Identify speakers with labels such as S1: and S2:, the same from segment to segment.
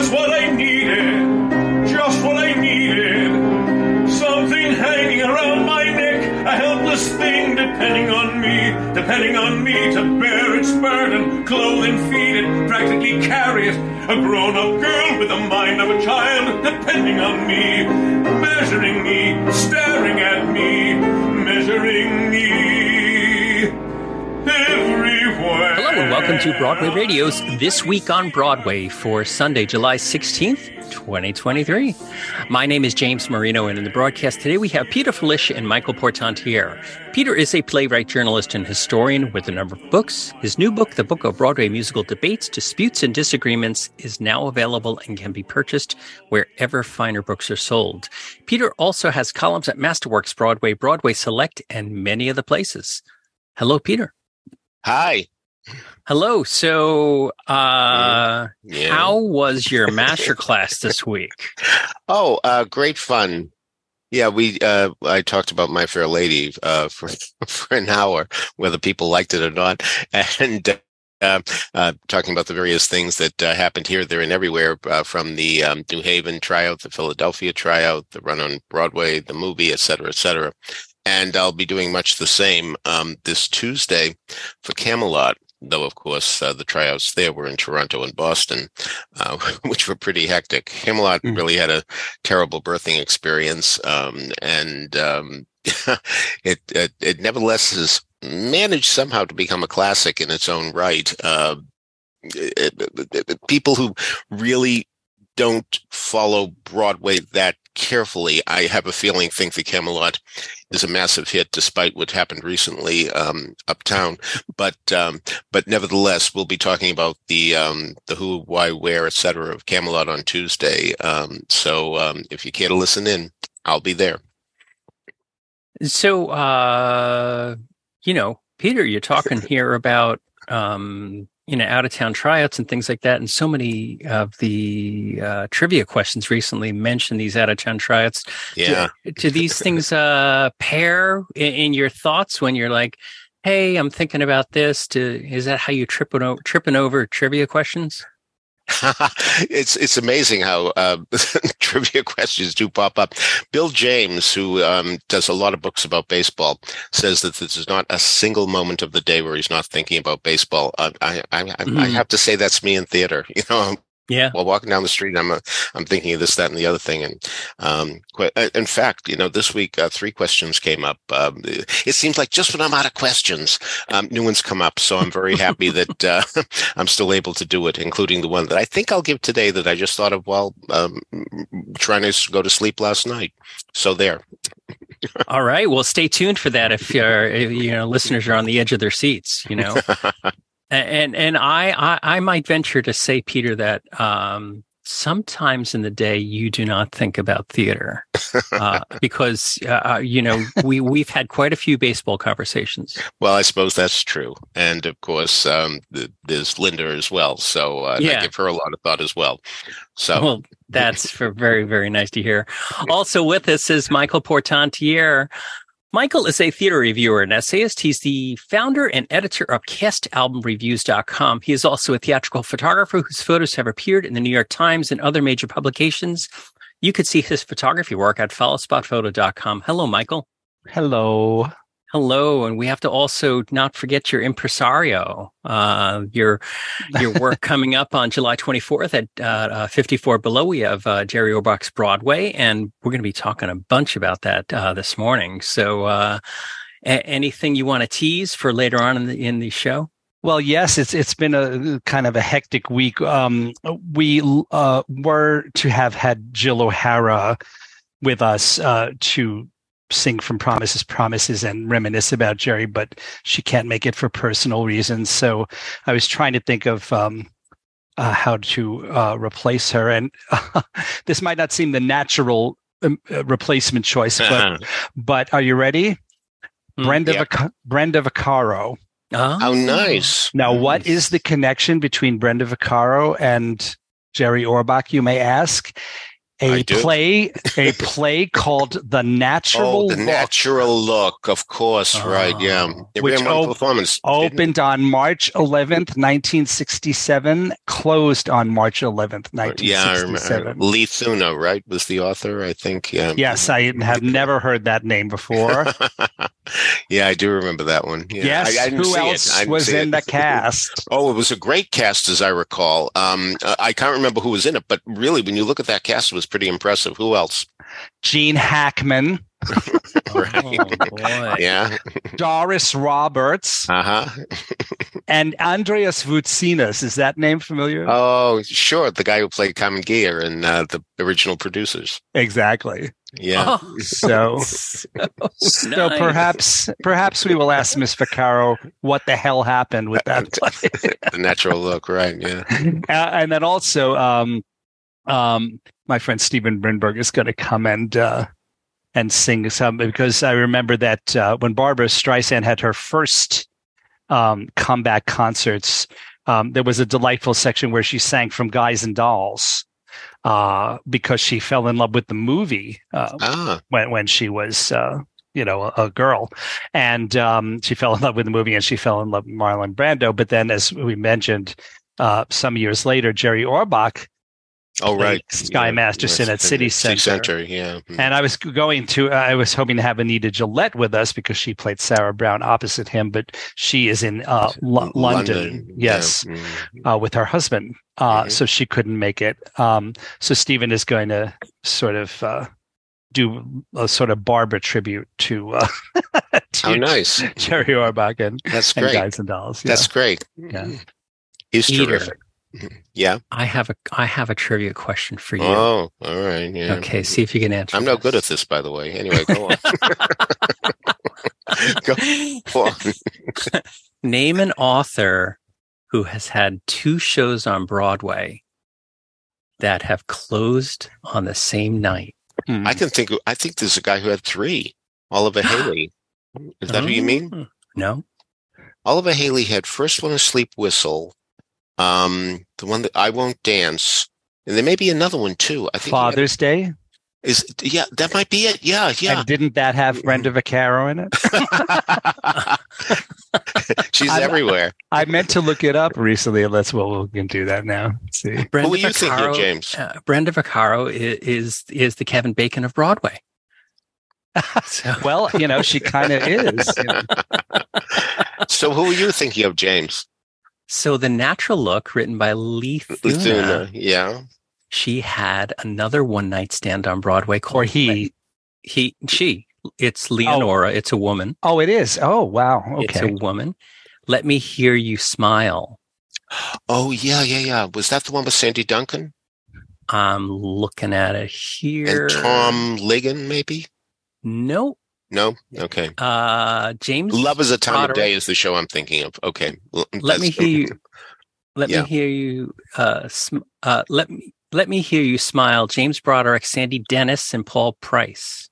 S1: Just what I needed, just what I needed. Something hanging around my neck, a helpless thing depending on me, depending on me to bear its burden, clothe and feed it, practically carry it. A grown up girl with the mind of a child, depending on me, measuring me, staring at me, measuring
S2: welcome to Broadway Radio's This Week on Broadway for Sunday, July 16th, 2023. My name is James Marino, and in the broadcast today we have Peter Filichia and Michael Portantiere. Peter is a playwright, journalist, and historian with a number of books. His new book, The Book of Broadway Musical Debates, Disputes, and Disagreements, is now available and can be purchased wherever finer books are sold. Peter also has columns at Masterworks Broadway, Broadway Select, and many other places. Hello, Peter.
S3: Hi.
S2: Hello. So, uh,
S3: Yeah.
S2: how was your master class this week?
S3: Oh, uh, great fun. Yeah, we uh, I talked about My Fair Lady uh, for for an hour, whether people liked it or not, and uh, uh, talking about the various things that uh, happened here, there, and everywhere, uh, from the um, New Haven tryout, the Philadelphia tryout, the run on Broadway, the movie, et cetera, et cetera. And I'll be doing much the same um, this Tuesday for Camelot. Though, of course, uh, the tryouts there were in Toronto and Boston, uh, which were pretty hectic. Camelot
S2: Mm.
S3: really had a terrible birthing experience, um, and um, it, it it nevertheless has managed somehow to become a classic in its own right. Uh, it- people who really don't follow Broadway that carefully, I have a feeling, think the Camelot is a massive hit, despite what happened recently um, uptown. But um, but nevertheless, we'll be talking about the um, the who, why, where, etc. of Camelot on Tuesday. Um, so um, if you care to listen in, I'll be there.
S2: So, uh, you know, Peter, you're talking here about, um, you know, out of town tryouts and things like that. And so many of the uh, trivia questions recently mention these out of town tryouts.
S3: Yeah.
S2: Do, do these things uh, pair in, in your thoughts when you're like, hey, I'm thinking about this? To, is that how you over, tripping over trivia questions?
S3: it's it's amazing how uh, trivia questions do pop up. Bill James, who um, does a lot of books about baseball, says that this is not a single moment of the day where he's not thinking about baseball. Uh, I I, I, I
S2: Mhm.
S3: have to say that's me in theater. You know,
S2: Yeah.
S3: while walking down the street, I'm uh, I'm thinking of this, that, and the other thing. And um, uh, in fact, you know, this week uh, three questions came up. Um, it seems like just when I'm out of questions, um, new ones come up. So I'm very happy that uh, I'm still able to do it, including the one that I think I'll give today that I just thought of while um, trying to go to sleep last night. So there.
S2: All right. Well, stay tuned for that if your if, you know listeners are on the edge of their seats. You know, and and I, I I might venture to say, Peter, that um, sometimes in the day you do not think about theater uh, because uh, you know we we've had quite a few baseball conversations.
S3: Well, I suppose that's true, and of course, um, th- there's Linda as well. So uh,
S2: Yeah.
S3: I give her a lot of thought as well. So
S2: Well, that's for very, very nice to hear. Also with us is Michael Portantiere. Michael is a theater reviewer and essayist. He's the founder and editor of castalbumreviews.com. He is also a theatrical photographer whose photos have appeared in the New York Times and other major publications. You could see his photography work at followspotphoto.com. Hello, Michael.
S4: Hello.
S2: Hello, and we have to also not forget your impresario. Uh, your your work coming up on July 24th at uh, uh, 54 Below. We have uh, Jerry Orbach's Broadway, and we're going to be talking a bunch about that uh, this morning. So, uh, a- anything you want to tease for later on in the in the show?
S4: Well, yes, it's it's been a kind of a hectic week. Um, we uh, were to have had Jill O'Hara with us uh, to sing from Promises, Promises, and reminisce about Jerry, but she can't make it for personal reasons. So I was trying to think of um, uh, how to uh, replace her, and this might not seem the natural um, uh, replacement choice, but but are you ready?
S2: Hmm,
S4: Brenda
S3: yeah.
S4: Vac- Brenda Vaccaro.
S2: Oh,
S3: How nice.
S4: Now, what
S2: Nice.
S4: is the connection between Brenda Vaccaro and Jerry Orbach, you may ask? A play, a play called The Natural
S3: Oh, the
S4: Look
S3: natural look, of course, ah, right? Yeah, it
S4: Which op-
S3: performance.
S4: opened on March 11th, 1967, closed on March 11th, uh,
S3: Yeah, I remember.
S4: 1967.
S3: Uh, Lee Thuna, right, was the author. I think. Yeah.
S4: Yes, I have never heard that name before.
S3: yeah, I do remember that one. Yeah.
S4: yes,
S3: I, I didn't
S4: who
S3: see it.
S4: else
S3: I didn't
S4: was
S3: see
S4: in
S3: it.
S4: the cast?
S3: Oh, it was a great cast, as I recall. Um, uh, I can't remember who was in it, but really, when you look at that cast, it was pretty impressive. Who else?
S4: Gene Hackman,
S2: Oh.
S3: Yeah.
S4: Doris Roberts,
S3: Uh huh.
S4: and Andreas Voutsinas. Is that name familiar?
S3: Oh, sure. The guy who played Carmen Ghia and uh, the original producers.
S4: exactly.
S3: Yeah.
S2: Oh,
S4: So,
S2: so
S4: so
S2: nice.
S4: perhaps, perhaps we will ask Miss Vaccaro what the hell happened with that play.
S3: the natural look, right? Yeah.
S4: Uh, and then also, um, um, my friend Stephen Brinberg is going to come and uh, and sing some because I remember that uh, when Barbra Streisand had her first um, comeback concerts, um, there was a delightful section where she sang from Guys and Dolls uh, because she fell in love with the movie uh,
S3: Ah,
S4: when when she was uh, you know a, a girl, and um, she fell in love with the movie and she fell in love with Marlon Brando. But then, as we mentioned, uh, some years later, Jerry Orbach
S3: oh, right.
S4: Sky
S3: Yeah,
S4: Masterson at City Center.
S3: Center, yeah. Mm.
S4: And I was going to, I was hoping to have Anita Gillette with us because she played Sarah Brown opposite him, but she is in uh, Lo- London,
S3: yeah.
S4: yes,
S3: Mm.
S4: uh, with her husband, uh,
S3: Mhm.
S4: so she couldn't make it. Um, so Stephen is going to sort of uh, do a sort of Barbra tribute to, uh, to
S3: How nice.
S4: Jerry Orbach and,
S3: That's
S4: and. Guys and Dolls. Yeah.
S3: That's great.
S4: Yeah.
S3: He's
S2: Peter.
S3: terrific. Yeah.
S2: I have a I have a trivia question for you.
S3: Oh, all right. Yeah.
S2: Okay, see if you can answer.
S3: I'm no good at this, by the way. Anyway, go on. go on.
S2: Name an author who has had two shows on Broadway that have closed on the same night.
S4: Mhm.
S3: I can think. I think there's a guy who had three. Oliver Haley. Is that who you mean?
S2: Oh, No.
S3: Oliver Hailey had first one, a sleep whistle. Um, the one that I won't dance, and there may be another one too. I think he had-
S4: Father's Day.
S3: is yeah, that might be it. Yeah, yeah.
S4: And didn't that have Brenda Vaccaro in it?
S3: She's
S4: I'm-
S3: everywhere.
S4: I meant to look it up recently. Let's well, we can do that now. Let's see.
S2: Brenda
S3: Who were you thinking,
S2: Vaccaro-
S3: James?
S2: Uh, Brenda Vaccaro is, is is the Kevin Bacon of Broadway. So,
S4: Well, you know, she kind of is. you know.
S3: So who are you thinking of, James?
S2: So the Natural Look, written by Lee Thuna,
S3: Lithuna. Yeah.
S2: she had another one night stand on Broadway called
S4: Or he.
S2: he she. It's Leonora. Oh. It's a woman.
S4: Oh, it is. Oh, wow. Okay.
S2: It's a woman. Let me hear you smile.
S3: Oh yeah, yeah, yeah. Was that the one with Sandy Duncan
S2: I'm looking at it here.
S3: and Tom Ligon? Maybe.
S2: No.
S3: No. Okay.
S2: Uh, James.
S3: Love is a time of day is the show I'm thinking of. Okay. L-
S2: Let me hear you. Let
S3: Yeah.
S2: me hear you. Uh, sm- uh, let me let me hear you smile. James Broderick, Sandy Dennis, and Paul Price.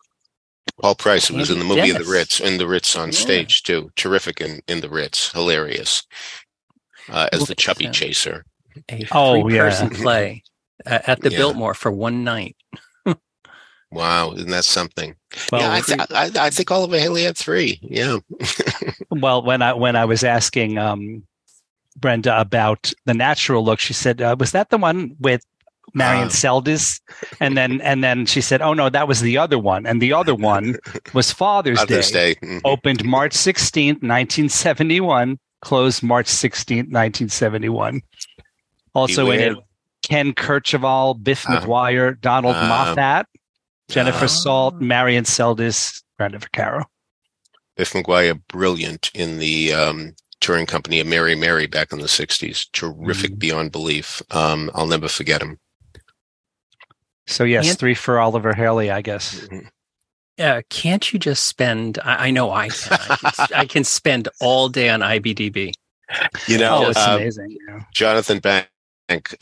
S3: Paul Price was in the movie of
S2: Dennis.
S3: the Ritz, in the Ritz on
S2: Yeah.
S3: stage too. Terrific in, in the Ritz, hilarious uh, as
S2: Well,
S3: the chubby
S2: yeah.
S3: chaser.
S2: A
S4: Oh,
S2: three-person
S3: yeah.
S2: play uh, at the
S3: Yeah.
S2: Biltmore for one night.
S3: Wow, isn't that something?
S4: Well,
S3: yeah, I, th- I, I think Oliver Hailey had three. Yeah,
S4: well, when I when I was asking um, Brenda about the natural look, she said, uh, "Was that the one with Marian
S3: Ah.
S4: Seldes?" And then and then she said, "Oh no, that was the other one." And the other one was Father's,
S3: Father's
S4: Day.
S3: Day. Mhm.
S4: Opened March sixteenth, nineteen seventy one. Closed March sixteenth, nineteen seventy one. Also in it, Ken Kercheval, Biff
S3: Ah.
S4: McGuire, Donald
S3: Ah.
S4: Moffat, Jennifer
S2: Ah.
S4: Salt, Marian Seldes, Brenda Vaccaro.
S3: Biff McGuire, brilliant in the um, touring company of Mary Mary back in the '60s. Terrific
S4: Mhm.
S3: beyond belief. Um, I'll never forget him.
S4: So yes,
S2: And-
S4: three for Oliver Hailey, I guess.
S2: Uh, can't you just spend? I, I know I can. I can, I can spend all day on IBDB.
S3: You know,
S4: oh, it's
S3: uh,
S4: amazing. yeah.
S3: Jonathan Banks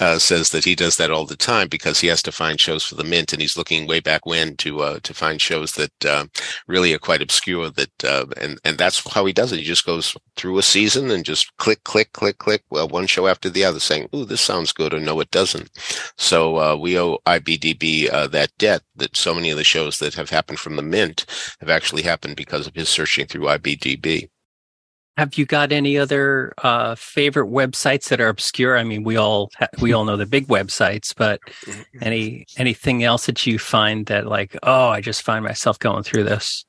S3: uh, says that he does that all the time because he has to find shows for the Mint, and he's looking way back when to uh, to find shows that uh, really are quite obscure. That uh, and and that's how he does it. He just goes through a season and just click, click, click, click, well, one show after the other, saying, "Ooh, this sounds good," or "No, it doesn't." So uh, we owe IBDB uh, that debt. That so many of the shows that have happened from the Mint have actually happened because of his searching through IBDB.
S2: Have you got any other uh, favorite websites that are obscure? I mean, we all ha- we all know the big websites, but any anything else that you find that like, oh, I just find myself going through this.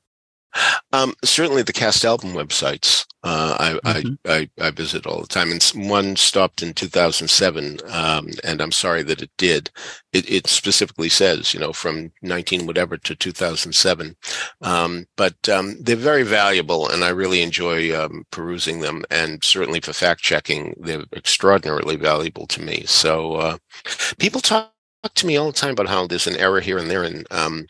S3: Um, certainly the cast album websites. Uh, I,
S2: Mhm.
S3: I, I, I visit all the time and one stopped in 2007. Um, and I'm sorry that it did. It, it specifically says, you know, from 19 whatever to 2007. Um, but, um, they're very valuable and I really enjoy, um, perusing them. And certainly for fact checking, they're extraordinarily valuable to me. So, uh, people talk to me all the time about how there's an error here and there and um,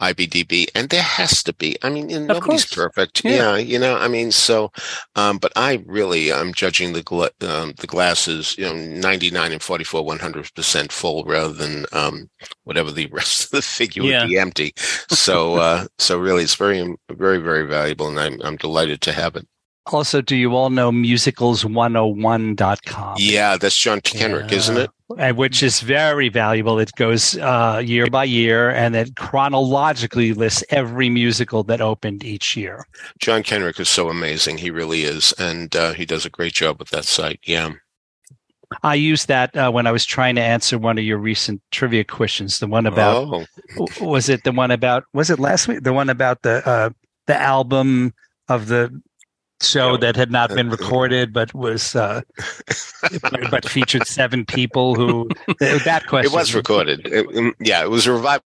S3: IBDB, and there has to be. I mean, you know, nobody's
S2: course.
S3: perfect.
S2: Yeah.
S3: Yeah. you know, I mean, so, um, but I really, I'm judging the gla- um, the glasses, you know, 99 and 44, 100 percent full, rather than um, whatever the rest of the figure
S2: Yeah.
S3: would be empty. So, uh, so really, it's very, very, very valuable, and I'm I'm delighted to have it.
S4: Also, do you all know musicals101.com?
S3: Yeah, that's John Kenrick, isn't it?
S4: And which is very valuable. It goes uh, year by year and it chronologically lists every musical that opened each year.
S3: John Kenrick is so amazing. He really is, and uh, he does a great job with that site. Yeah.
S4: I used that uh, when I was trying to answer one of your recent trivia questions. The one about
S3: oh,
S4: was it the one about was it last week? The one about the uh, the album of the show
S3: Yeah.
S4: that had not been recorded but was uh, but, but featured seven people who that question
S3: it was recorded. It- um, yeah, it was a revival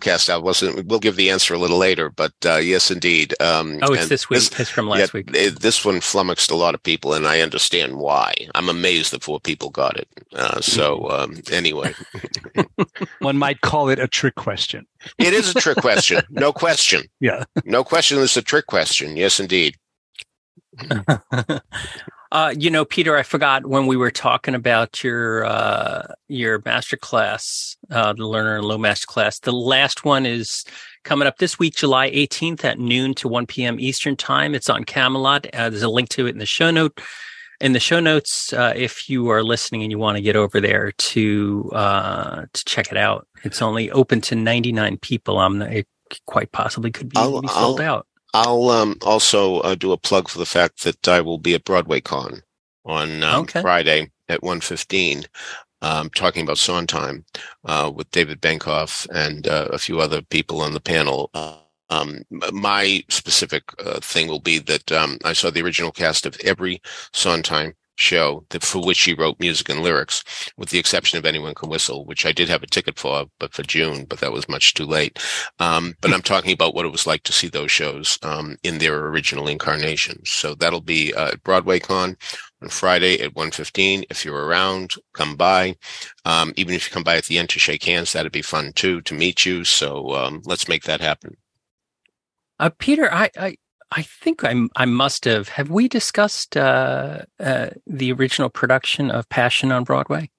S3: cast out. Wasn't? We'll give the answer a little later, but uh, yes, indeed. Um,
S2: Oh, it's this week. it's from last
S3: yeah,
S2: week.
S3: it- this one flummoxed a lot of people, and I understand why. I'm amazed that four people got it. Uh, so um, anyway,
S4: One might call it a trick question.
S3: it is a trick question. No question.
S4: Yeah.
S3: No question. It's a trick question. Yes, indeed.
S2: uh, you know, Peter, I forgot when we were talking about your uh, your master class, uh, the Lerner and Loewe master class. The last one is coming up this week, July 18th at noon to 1 p.m. Eastern time. It's on Camelot. Uh, there's a link to it in the show note. In the show notes, uh, if you are listening and you want to get over there to uh, to check it out, it's only open to 99 people. I'm it quite possibly could be,
S3: I'll-
S2: sold
S3: I'll-
S2: out.
S3: I'll um, also uh, do a plug for the fact that I will be at Broadway Con on um,
S2: Okay.
S3: Friday at 1.15 um, talking about Sondheim uh, with David Benkof and uh, a few other people on the panel. Uh, um, my specific uh, thing will be that um, I saw the original cast of every Sondheim show that for which he wrote music and lyrics, with the exception of Anyone Can Whistle, which I did have a ticket for, but for June, but that was much too late. Um, but I'm talking about what it was like to see those shows um, in their original incarnations. So that'll be uh, at Broadway Con on Friday at 1.15. If you're around, come by. Um, even if you come by at the end to shake hands, that'd be fun too, to meet you. So um, let's make that happen.
S2: Uh, Peter, I, I, I think I, I must have. Have we discussed uh, uh, the original production of Passion on Broadway?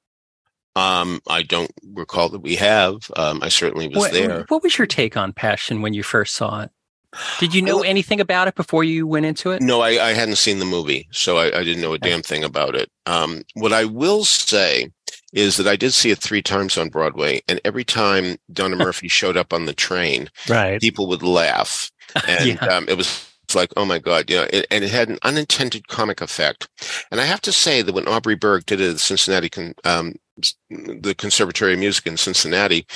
S3: Um, I don't recall that we have. Um, I certainly was
S2: What,
S3: there.
S2: what was your take on Passion when you first saw it? Did you know
S3: Well-
S2: anything about it before you went into it?
S3: No, I, I hadn't seen the movie, so I, I didn't know a damn thing about it. Um, what I will say is that I did see it three times on Broadway, and every time Donna Murphy showed up on the train,
S4: Right.
S3: people would laugh, and
S2: Yeah.
S3: um, it was it's like, oh my god, you know, it, and it had an unintended comic effect. And I have to say that when Aubrey Berg did it at the Cincinnati, um, the Conservatory of Music in Cincinnati,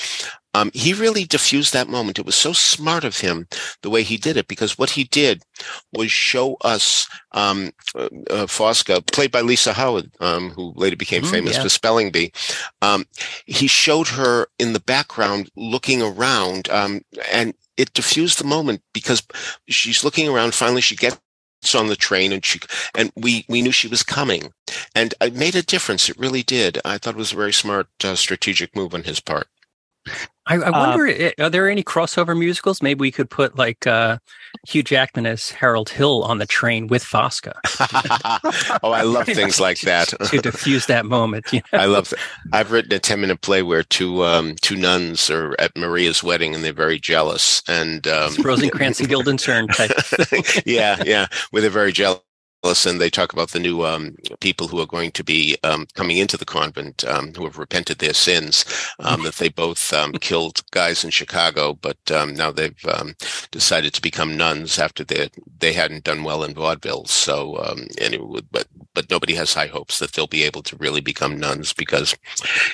S3: um, he really diffused that moment. It was so smart of him the way he did it because what he did was show us um, uh, uh, Fosca, played by Lisa Howard, um, who later became
S2: Mm,
S3: famous
S2: yeah.
S3: for Spelling Bee. Um, he showed her in the background looking around, um, and it diffused the moment because she's looking around. Finally, she gets on the train, and she and we we knew she was coming, and it made a difference. It really did. I thought it was a very smart, uh, strategic move on his part.
S2: I, I wonder, um, are there any crossover musicals? Maybe we could put like uh, Hugh Jackman as Harold Hill on the train with Fosca.
S3: oh, I love things like that
S2: to diffuse that moment. You know?
S3: I love. That. I've written a ten minute play where two um, two nuns are at Maria's wedding and they're very jealous and um,
S2: Rosencrantz and Guildenstern type.
S3: yeah, yeah, where they're very jealous and they talk about the new um, people who are going to be um, coming into the convent um, who have repented their sins. Um, that they both um, killed guys in Chicago, but um, now they've decided to become nuns after they they hadn't done well in vaudeville. So anyway, but but nobody has high hopes that they'll be able to really become nuns because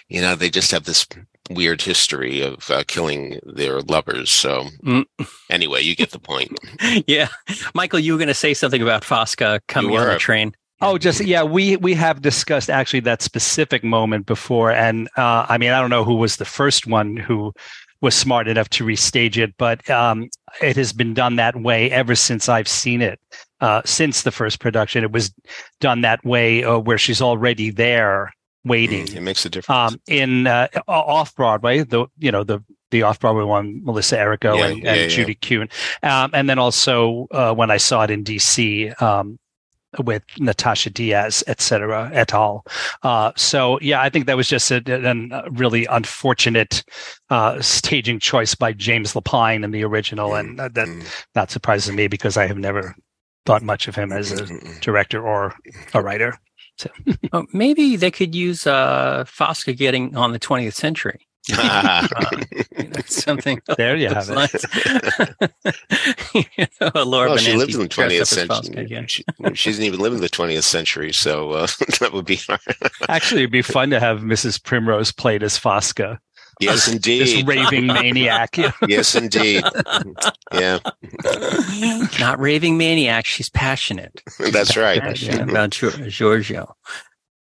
S3: you know they just have this weird history of uh, killing their lovers. So mm. anyway, you get the point.
S2: yeah, Michael, you were going to say something about Fosca coming on the train.
S4: Oh, just yeah, we we have discussed actually that specific moment before, and uh, I mean, I don't know who was the first one who was smart enough to restage it, but um, it has been done that way ever since I've seen it. Uh, since the first production, it was done that way, uh, where she's already there waiting.
S3: Mm, it makes a difference.
S4: Um, in uh, off Broadway, the you know the the off Broadway one, Melissa Errico yeah, and, and yeah, Judy. Kuhn, um, and then also uh, when I saw it in DC. Um, with Natascia Diaz, et cetera, et al. Uh, so yeah, I think that was just a, a really unfortunate uh, staging choice by James Lapine in the original, mm, and that mm. not surprises me because I have never thought much of him as a director or a writer. So
S2: well, maybe they could use uh, Fosca getting on the 20th century. uh, you know, something
S4: there you have it.
S3: you know, Laura well, she lived in the 20th century. She, she, doesn't even live in the 20th century, so uh, that would be hard.
S4: Actually, it'd be fun to have Mrs. Primrose played as Fosca.
S3: Yes, indeed.
S4: this raving maniac.
S3: yes, indeed. Yeah.
S2: Not raving maniac. She's passionate.
S3: She's That's right.
S2: Passionate about Giorgio.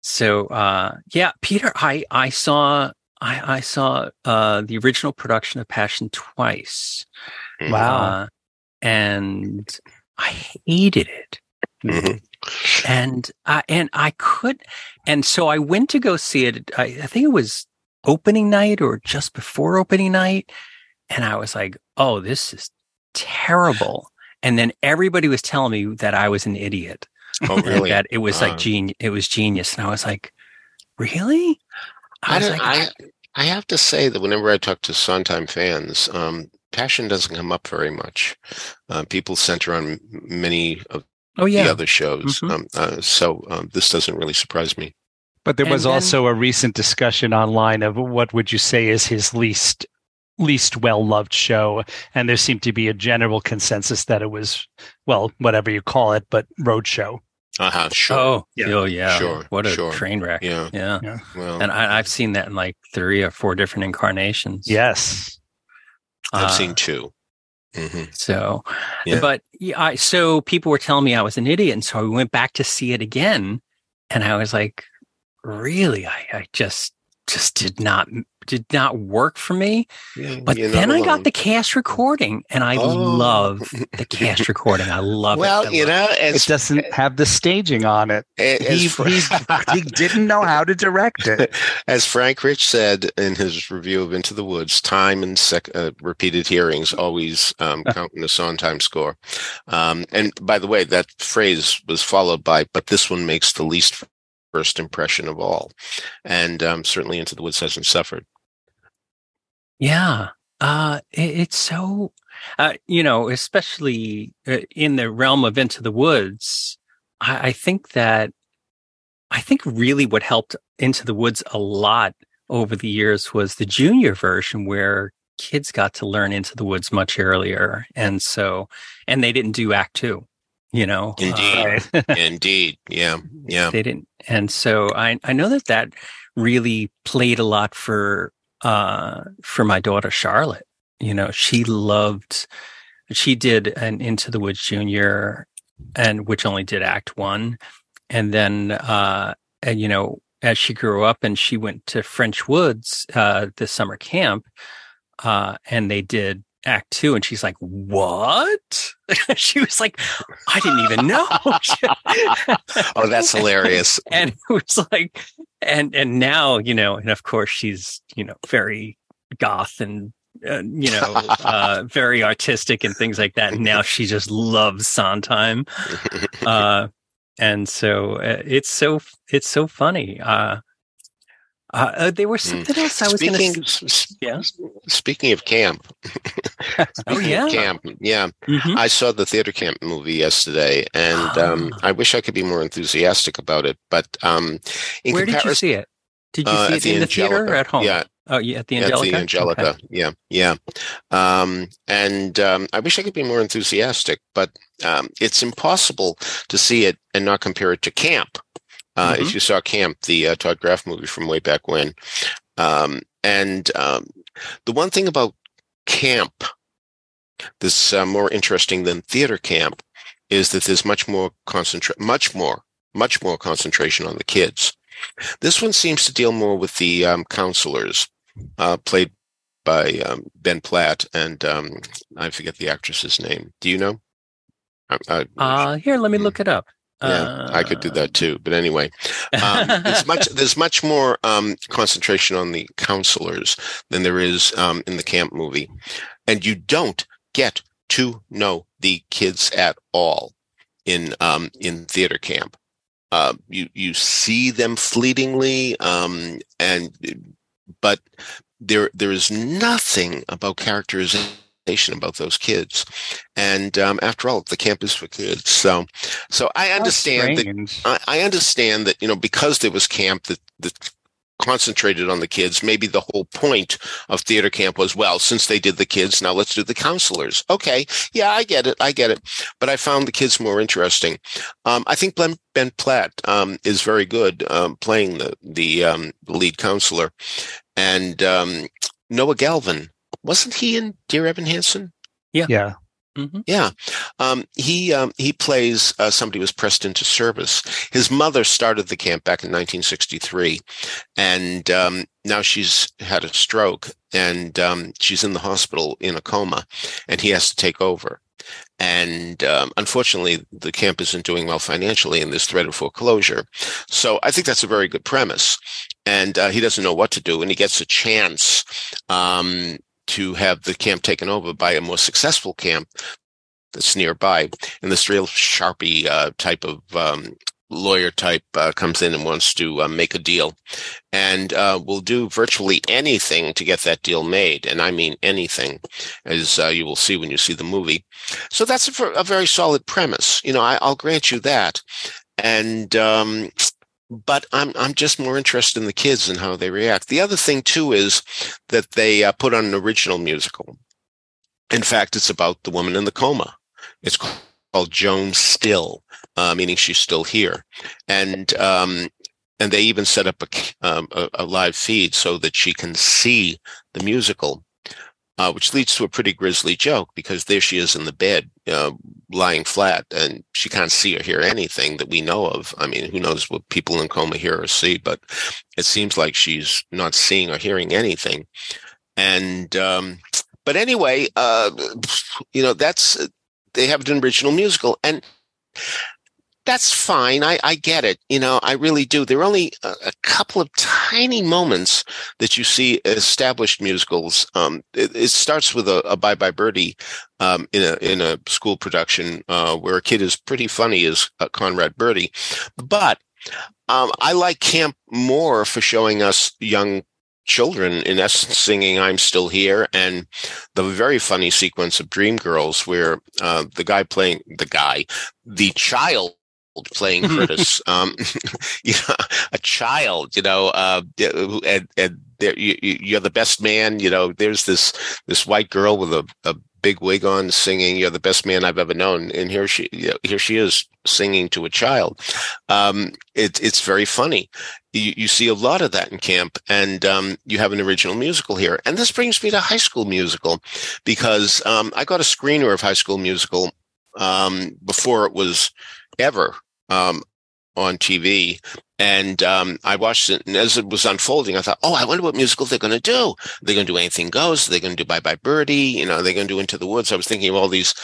S2: So, uh, yeah, Peter, I, I saw, I, I saw, uh, the original production of Passion twice.
S4: Mm-hmm. Wow. Uh,
S2: and I hated it. Mm-hmm. And I, and I could, and so I went to go see it. I, I think it was opening night or just before opening night. And I was like, oh, this is terrible. And then everybody was telling me that I was an idiot.
S3: Oh, really?
S2: that it was uh, like genius. It was genius. And I was like, really?
S3: I, I, like, I, I, have to say that whenever I talk to Sondheim fans, um, passion doesn't come up very much. Uh, people center on many of oh, yeah. the other shows. Mm-hmm. Um, uh, so um, this doesn't really surprise me.
S4: But there was then, also a recent discussion online of what would you say is his least least well loved show, and there seemed to be a general consensus that it was well, whatever you call it, but Roadshow.
S3: Uh huh. Sure.
S2: Oh, yeah. oh, yeah. Sure. What a sure. train wreck.
S3: Yeah.
S2: Yeah. yeah. Well, and I, have seen that in like three or four different incarnations.
S4: Yes.
S3: I've uh, seen 2
S2: mm-hmm. So, yeah. but yeah, I, so people were telling me I was an idiot, and so I went back to see it again, and I was like, really, I, I just just did not did not work for me. Yeah, but then I got the cast recording, and I oh. love the cast recording. I love
S3: well,
S2: it.
S3: Well, you know,
S4: it doesn't have the staging on it. He, he, he, didn't know how to direct it.
S3: As Frank Rich said in his review of Into the Woods, time and sec- uh, repeated hearings always um, count in the Sondheim score. Um, and by the way, that phrase was followed by, "But this one makes the least first impression of all. And um, certainly Into the Woods hasn't suffered.
S2: Yeah. Uh, it, it's so, uh, you know, especially uh, in the realm of Into the Woods, I, I think that, I think really what helped Into the Woods a lot over the years was the junior version where kids got to learn Into the Woods much earlier. And so, and they didn't do Act Two you know?
S3: Indeed. Uh, indeed. Yeah. Yeah.
S2: They didn't and so i i know that that really played a lot for uh for my daughter charlotte. You know she loved she did an into the woods junior and which only did act one. And then uh and you know as she grew up and she went to french woods uh this summer camp uh and they did act two and she's like what she was like i didn't even know
S3: oh that's hilarious
S2: and it was like and and now you know and of course she's you know very goth and uh, you know uh, very artistic and things like that. And now she just loves Sondheim, uh, and so uh, it's so it's so funny. Uh, uh, uh, there was
S3: Hmm.
S2: something else I was going to.
S3: s- s-
S2: Yeah.
S3: speaking of camp,
S2: Oh
S3: speaking of
S2: yeah.
S3: camp, yeah.
S2: Mhm.
S3: I saw the theater camp movie yesterday, and um,
S2: Ah.
S3: I wish I could be more enthusiastic about it. But um, in
S2: Where did you see it? Did you
S3: uh,
S2: see it
S3: the
S2: in the theater or
S3: Angelika.
S2: at home?
S3: Yeah,
S2: Oh, yeah, at the Angelika.
S3: at
S2: Angelika.
S3: the Angelika.
S2: Okay.
S3: Yeah, yeah. Um, and um, I wish I could be more enthusiastic, but um, it's impossible to see it and not compare it to Camp. Uh,
S2: Mhm.
S3: If you saw Camp, the uh, Todd Graff movie from way back when, um, and um, the one thing about Camp that's uh, more interesting than theater camp is that there's much more concentrate, much more, much more concentration on the kids. This one seems to deal more with the um, counselors, uh, played by um, Ben Platt, and um, I forget the actress's name. Do you know? I, I,
S2: Uh, here, let me
S3: Hmm.
S2: look it up.
S3: Yeah, I could do that too. But anyway,
S2: Uh,
S3: um, it's much there's much more um, concentration on the counselors than there is um, in the camp movie, and you don't get to know the kids at all in um, in theater camp. Uh, you you see them fleetingly, um, and but there there is nothing about characterization about those kids, and um, after all, the camp is for kids. So so I understand that. I, I understand that you know because there was camp that that concentrated on the kids. Maybe the whole point of theater camp was well, since they did the kids, now let's do the counselors. Okay, yeah, I get it, I get it. But I found the kids more interesting. Um, I think Ben, ben Platt um, is very good um, playing the the um, lead counselor, and um, Noah Galvin wasn't he in Dear Evan Hansen?
S4: Yeah.
S2: mhm.
S3: Yeah, um, he um, he plays uh, somebody who was pressed into service. His mother started the camp back in 1963, and um, now she's had a stroke and um, she's in the hospital in a coma, and he has to take over. And um, unfortunately, the camp isn't doing well financially, and there's threat of foreclosure. So I think that's a very good premise. And uh, he doesn't know what to do, and he gets a chance um, to have the camp taken over by a more successful camp that's nearby. And this real sharpie uh, type of um, lawyer type uh, comes in and wants to uh, make a deal and uh, will do virtually anything to get that deal made. And I mean anything, as uh, you will see when you see the movie. So that's a, a very solid premise. You know, I, I'll grant you that. And, um, but I'm I'm just more interested in the kids and how they react. The other thing too is that they uh, put on an original musical. In fact, it's about the woman in the coma. It's called Joan Still, uh, meaning she's still here, and um, and they even set up a, um, a a live feed so that she can see the musical, uh, which leads to a pretty grisly joke because there she is in the bed, uh, lying flat, and she can't see or hear anything that we know of. I mean, who knows what people in coma hear or see, but it seems like she's not seeing or hearing anything, and. Um, but anyway, uh, you know, that's they have an original musical, and that's fine. I, I get it. You know, I really do. There are only a, a couple of tiny moments that you see established musicals. Um, it, it starts with a, a Bye Bye Birdie um, in a in a school production uh, where a kid is pretty funny as uh, Conrad Birdie, but um, I like Camp more for showing us young children in essence singing i'm still here and the very funny sequence of dreamgirls where uh, the guy playing the guy the child playing curtis um you know a child you know uh and and there, you, you- you're the best man you know there's this this white girl with a, a big wig on singing you're the best man i've ever known and here she you know, here she is singing to a child. Um it, it's very funny. You, you see a lot of that in camp and um, you have an original musical here. And this brings me to high school musical because um, i got a screener of high school musical um, before it was ever um, on tv and um, i watched it and as it was unfolding i thought oh i wonder what musical they're going to do. They're going to do anything goes. They're going to do bye bye birdie. You know they're going to do into the woods. I was thinking of all these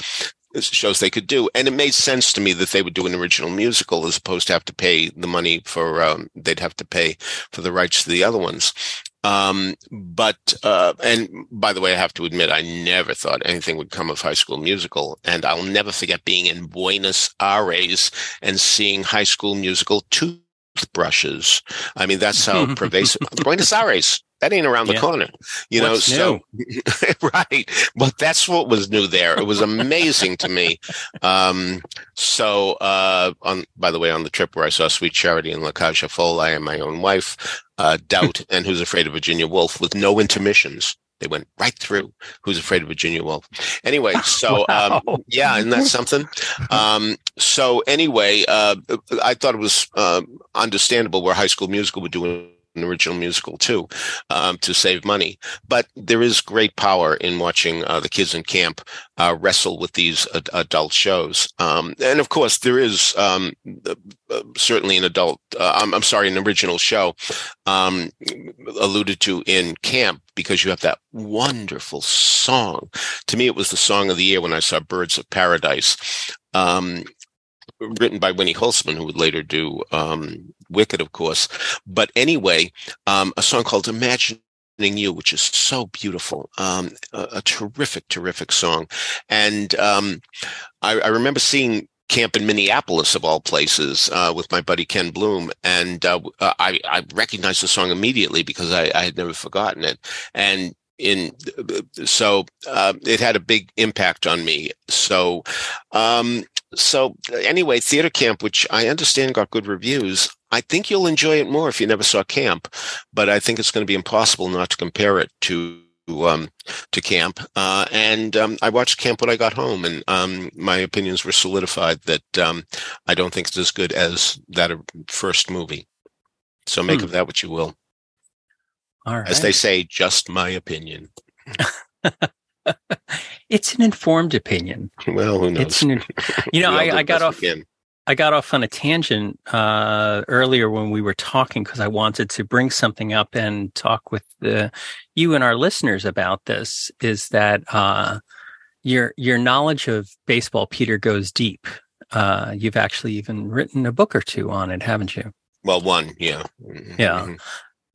S3: shows they could do. And it made sense to me that they would do an original musical as opposed to have to pay the money for um, they'd have to pay for the rights to the other ones Um, but uh, and by the way, I have to admit, I never thought anything would come of High School Musical, and I'll never forget being in Buenos Aires and seeing High School Musical toothbrushes. I mean, that's how pervasive Buenos Aires. That ain't around the
S2: Yeah.
S3: corner, you
S2: What's
S3: know. So, right, but that's what was new there. It was amazing to me. Um, so, uh, on by the way, on the trip where I saw Sweet Charity and La aux I and my own wife, uh, Doubt, and Who's Afraid of Virginia Woolf, with no intermissions. They went right through. Who's Afraid of Virginia Woolf? Anyway, so um, yeah, isn't that something? Um, so anyway, uh, I thought it was um, understandable where High School Musical would do an original musical too, um, to save money. But there is great power in watching uh, the kids in camp uh, wrestle with these ad- adult shows. Um, and of course, there is um, uh, certainly an adult. Uh, I'm, I'm sorry, an original show um, alluded to in camp because you have that wonderful song. To me, it was the song of the year when I saw Birds of Paradise. Um, written by Winnie Holzman, who would later do um, Wicked, of course. But anyway, um, a song called Imagining You, which is so beautiful. Um, a, a terrific, terrific song. And um, I, I remember seeing camp in Minneapolis, of all places, uh, with my buddy Ken Bloom, and uh, I, I recognized the song immediately because I, I had never forgotten it. And in so uh, it had a big impact on me. So, um, so anyway, theater camp, which I understand got good reviews. I think you'll enjoy it more if you never saw camp, but I think it's going to be impossible not to compare it to um, to camp. Uh, and um, I watched camp when I got home, and um, my opinions were solidified that um, I don't think it's as good as that first movie. So make
S2: Hmm.
S3: of that what you will.
S2: All right.
S3: As they say, just my opinion.
S2: it's an informed opinion.
S3: Well, who knows?
S2: It's an, you know,
S3: We all do
S2: I, I got off.
S3: can.
S2: I got off on a tangent uh, earlier when we were talking because I wanted to bring something up and talk with the, you and our listeners about this. Is that uh, your your knowledge of baseball, Peter, goes deep. Uh, you've actually even written a book or two on it, haven't you?
S3: Well, one, yeah,
S2: Yeah.
S3: Mhm.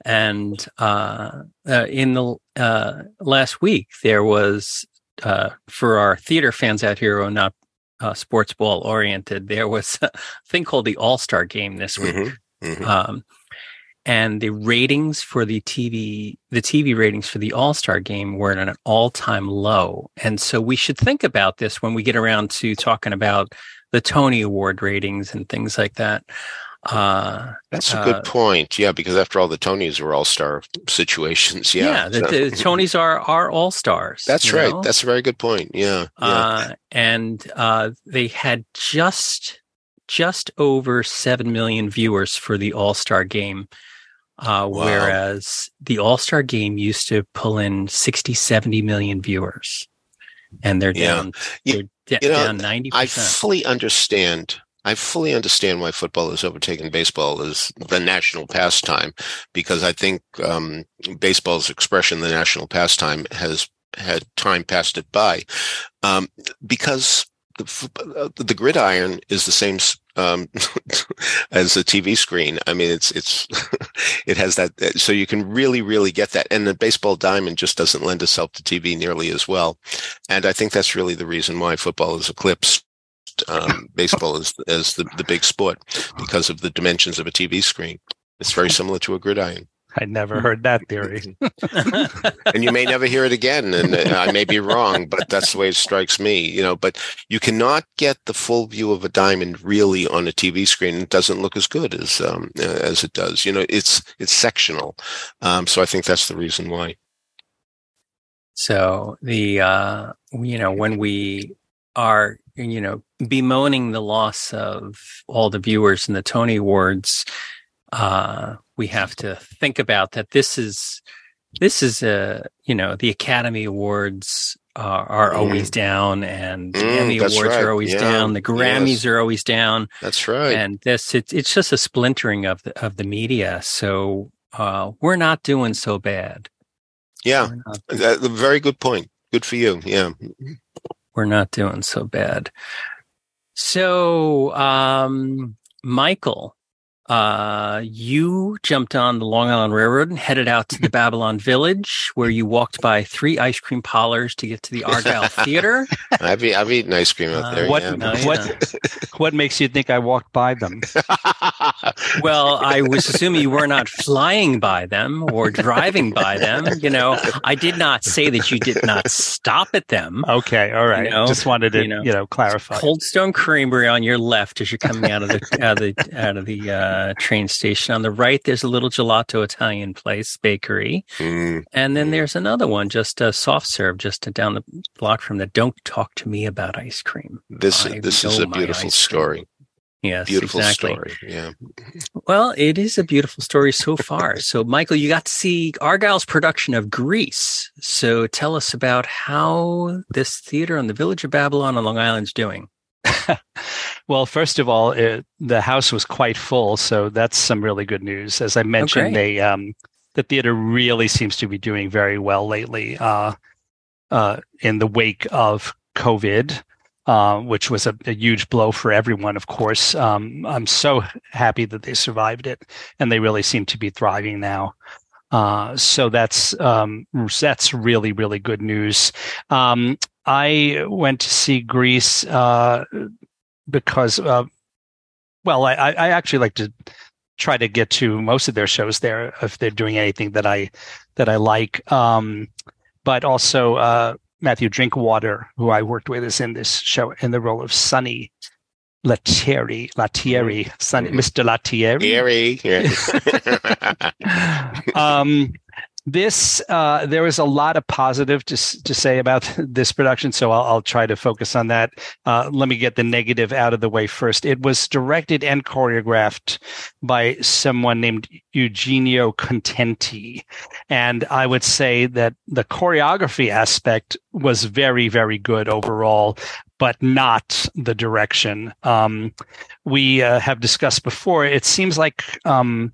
S2: And uh, uh, in the uh, last week, there was uh, for our theater fans out here who are not uh, sports ball oriented, there was a thing called the All Star Game this week.
S3: Mhm. Mhm.
S2: Um, and the ratings for the TV, the TV ratings for the All Star game were at an all time low. And so we should think about this when we get around to talking about the Tony Award ratings and things like that. Uh,
S3: That's a
S2: uh,
S3: good point. Yeah, because after all, the Tonys were all star situations. Yeah,
S2: yeah, the,
S3: so-
S2: the Tonys are are all stars.
S3: That's right.
S2: know?
S3: That's a very good point. Yeah, yeah.
S2: uh, and uh, they had just just over seven million viewers for the All Star game, uh,
S3: Wow.
S2: whereas the All Star game used to pull in 60, 70 million viewers, and they're
S3: Yeah.
S2: down.
S3: You-
S2: They're da-
S3: you know,
S2: down ninety
S3: I fully understand. I fully understand why football has overtaken. Baseball as the national pastime, because I think um, baseball's expression, the national pastime, has had time passed it by, um, because the, uh, the gridiron is the same um, as the TV screen. I mean, it's it's it has that, so you can really really get that, and the baseball diamond just doesn't lend itself to TV nearly as well, and I think that's really the reason why football is eclipsed um, baseball as as the, the big sport because of the dimensions of a TV screen. It's very similar to a gridiron,
S4: I never heard that theory.
S3: and you may never hear it again. And uh, I may be wrong, but that's the way it strikes me. You know, but you cannot get the full view of a diamond really on a TV screen. It doesn't look as good as um, uh, as it does. You know, it's it's sectional. Um, so I think that's the reason why.
S2: So the uh, you know when we are you know bemoaning the loss of all the viewers in the Tony Awards, uh, we have to think about that. This is this is a you know the Academy Awards are, are always down, and the
S3: Mm,
S2: Emmy Awards
S3: right.
S2: are always
S3: Yeah.
S2: down. The Grammys
S3: Yes.
S2: are always down,
S3: That's right.
S2: and this it, it's just a splintering of the of the media. So uh, we're not doing so bad.
S3: yeah,
S2: not
S3: Uh, very good point. Good for you. Yeah.
S2: we're not doing so bad. So, um, Michael, uh, you jumped on the Long Island Railroad and headed out to the Babylon Village, where you walked by three ice cream parlors to get to the Argyle Theater.
S3: I've, I've eaten ice cream out
S2: Uh,
S3: there.
S4: what
S3: yeah.
S2: No,
S4: what what makes you think I walked by them?
S2: Well, I was assuming you were not flying by them or driving by them. You know, I did not say that you did not stop at them.
S4: Okay, all right.
S2: You know,
S4: Just wanted to
S2: you know.
S4: you know clarify.
S2: Cold Stone Creamery on your left as you're coming out of the out of the out of the uh, train station. On the right, there's a little gelato Italian place bakery,
S3: Mm,
S2: and then there's another one just a soft serve just down the block from that. Don't talk to me about ice cream.
S3: this
S2: I
S3: this is a beautiful
S2: cream.
S3: story.
S2: Yes,
S3: Beautiful
S2: exactly.
S3: story. Yeah.
S2: Well, it is a beautiful story so far. So, Michael, you got to see Argyle's production of Grease. So, tell us about how this theater on the Village of Babylon on Long Island's doing.
S4: Well, first of all, it, the house was quite full, so that's some really good news. As I mentioned,
S2: great.
S4: they um, the theater really seems to be doing very well lately. Uh, uh, in the wake of COVID, uh, which was a, a huge blow for everyone, of course. Um, I'm so happy that they survived it, and they really seem to be thriving now. Uh, so that's um, that's really really good news. Um, I went to see Grease uh, because, uh, well, I, I actually like to try to get to most of their shows there if they're doing anything that I that I like. Um, but also uh, Matthew Drinkwater, who I worked with, is in this show in the role of Sonny LaTierri. LaTierri, Sonny, Mr.
S3: LaTierri. Yeah.
S4: um, this uh, there was a lot of positive to to say about this production, so I'll, I'll try to focus on that. Uh, let me get the negative out of the way first. It was directed and choreographed by someone named Eugenio Contenti, and I would say that the choreography aspect was very very good overall. But not the direction. Um, we uh, have discussed before. It seems like um,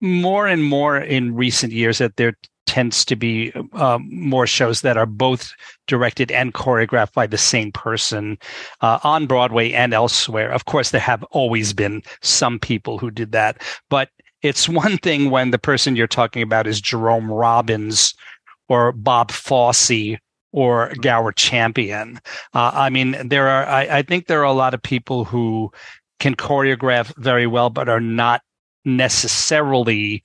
S4: more and more in recent years that there tends to be um, more shows that are both directed and choreographed by the same person uh, on Broadway and elsewhere. Of course, there have always been some people who did that, but it's one thing when the person you're talking about is Jerome Robbins or Bob Fosse or Gower Champion. Uh, I mean, there are, I, I think there are a lot of people who can choreograph very well, but are not necessarily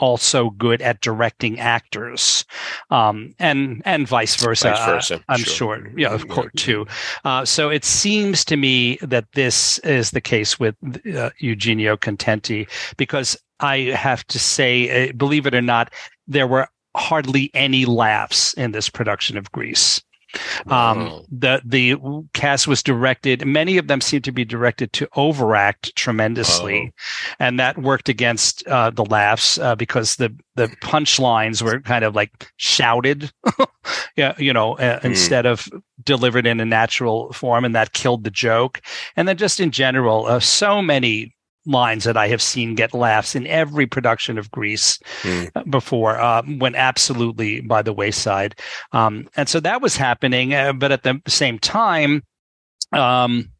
S4: also good at directing actors, um, and and vice versa.
S3: Vice versa,
S4: uh, I'm
S3: sure.
S4: sure, yeah, of course, too. Uh, so it seems to me that this is the case with uh, Eugenio Contenti, because I have to say, uh, believe it or not, there were hardly any laughs in this production of Grease. Um,
S3: Wow.
S4: the the cast was directed. Many of them seem to be directed to overact tremendously, and that worked against uh, the laughs uh, because the the punchlines were kind of like shouted, yeah, you know, uh,
S3: Hmm.
S4: instead of delivered in a natural form, and that killed the joke. And then just in general, uh, so many lines that I have seen get laughs in every production of Grease
S3: Hmm.
S4: before uh, went absolutely by the wayside. Um, and so that was happening. Uh, but at the same time, um,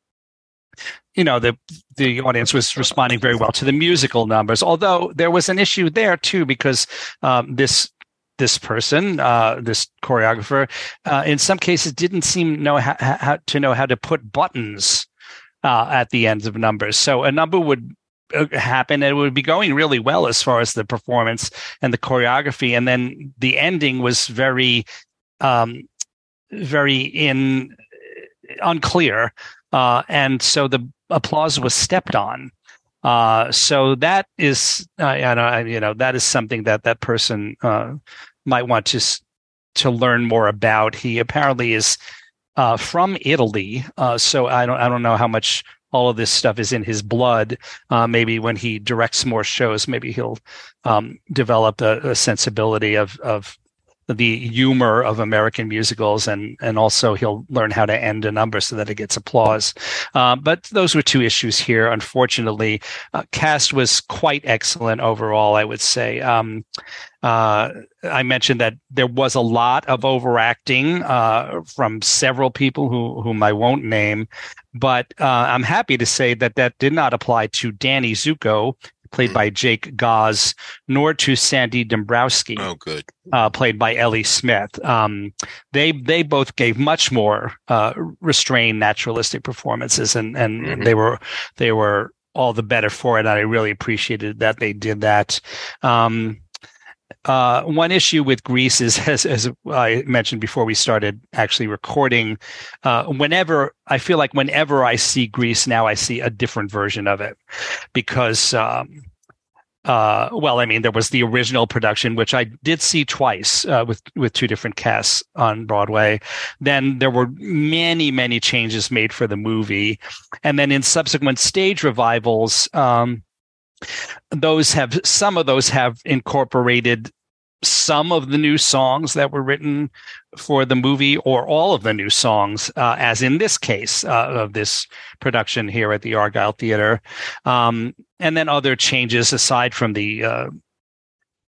S4: you know, the, the audience was responding very well to the musical numbers, although there was an issue there too, because um, this this person, uh, this choreographer, uh, in some cases didn't seem know how, how to know how to put buttons uh, at the ends of numbers. So a number would uh, happen and it would be going really well as far as the performance and the choreography, and then the ending was very, um, very in unclear, uh, and so the applause was stepped on. Uh, so that is, uh, you know, that is something that that person uh, might want to to learn more about. He apparently is uh, from Italy, uh, so I don't I don't know how much all of this stuff is in his blood. Uh, maybe when he directs more shows, maybe he'll um, develop a, a sensibility of of the humor of American musicals, and and also he'll learn how to end a number so that it gets applause. Uh, but those were two issues here. Unfortunately, uh, cast was quite excellent overall. I would say. Um, uh, I mentioned that there was a lot of overacting uh, from several people who whom I won't name, but uh, I'm happy to say that that did not apply to Danny Zuko, played by Jake Goss, nor to Sandy Dumbrowski,
S3: Oh, good.
S4: uh, played by Ellie Smith. Um, they they both gave much more uh, restrained, naturalistic performances, and and
S3: Mhm.
S4: they were they were all the better for it. And I really appreciated that they did that. Um, uh, one issue with Grease is, as, as I mentioned before we started actually recording, uh, whenever I feel like whenever I see Grease now, I see a different version of it because, um, uh, well, I mean, there was the original production, which I did see twice uh, with with two different casts on Broadway. Then there were many, many changes made for the movie, and then in subsequent stage revivals, um, those have some of those have incorporated some of the new songs that were written for the movie or all of the new songs uh, as in this case uh, of this production here at the argyle theater. Um, and then other changes aside from the uh,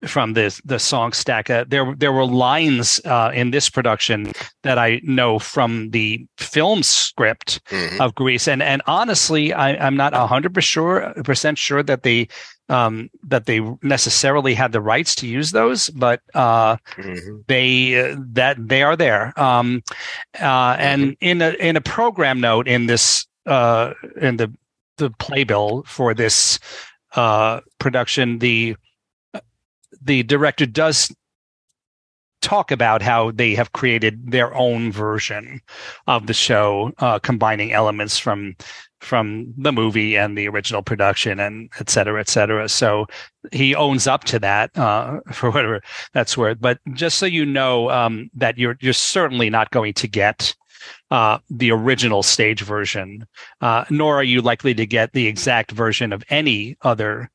S4: from the the song stack uh, there there were lines uh, in this production that I know from the film script
S3: Mhm.
S4: of Grease. And and honestly, I, I'm not hundred percent percent sure that they um, that they necessarily had the rights to use those, but uh,
S3: Mhm.
S4: they uh, that they are there. Um, uh, and in a in a program note in this uh, in the the playbill for this uh, production, the the director does talk about how they have created their own version of the show, uh, combining elements from from the movie and the original production, and et cetera, et cetera. So he owns up to that uh, for whatever that's worth. But just so you know um, that you're you're certainly not going to get. Uh, the original stage version, uh, nor are you likely to get the exact version of any other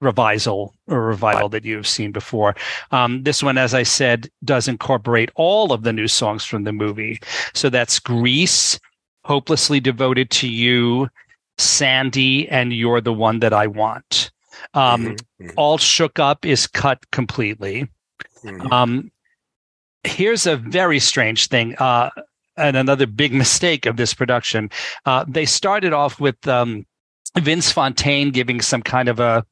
S4: revisal or revival that you've seen before. Um, this one, as I said, does incorporate all of the new songs from the movie. So that's Grease, Hopelessly Devoted to You, Sandy, and You're the One That I Want. Um,
S3: Mhm.
S4: All Shook Up is cut completely.
S3: Mhm.
S4: Um, here's a very strange thing, uh, and another big mistake of this production. Uh, they started off with um, Vince Fontaine giving some kind of a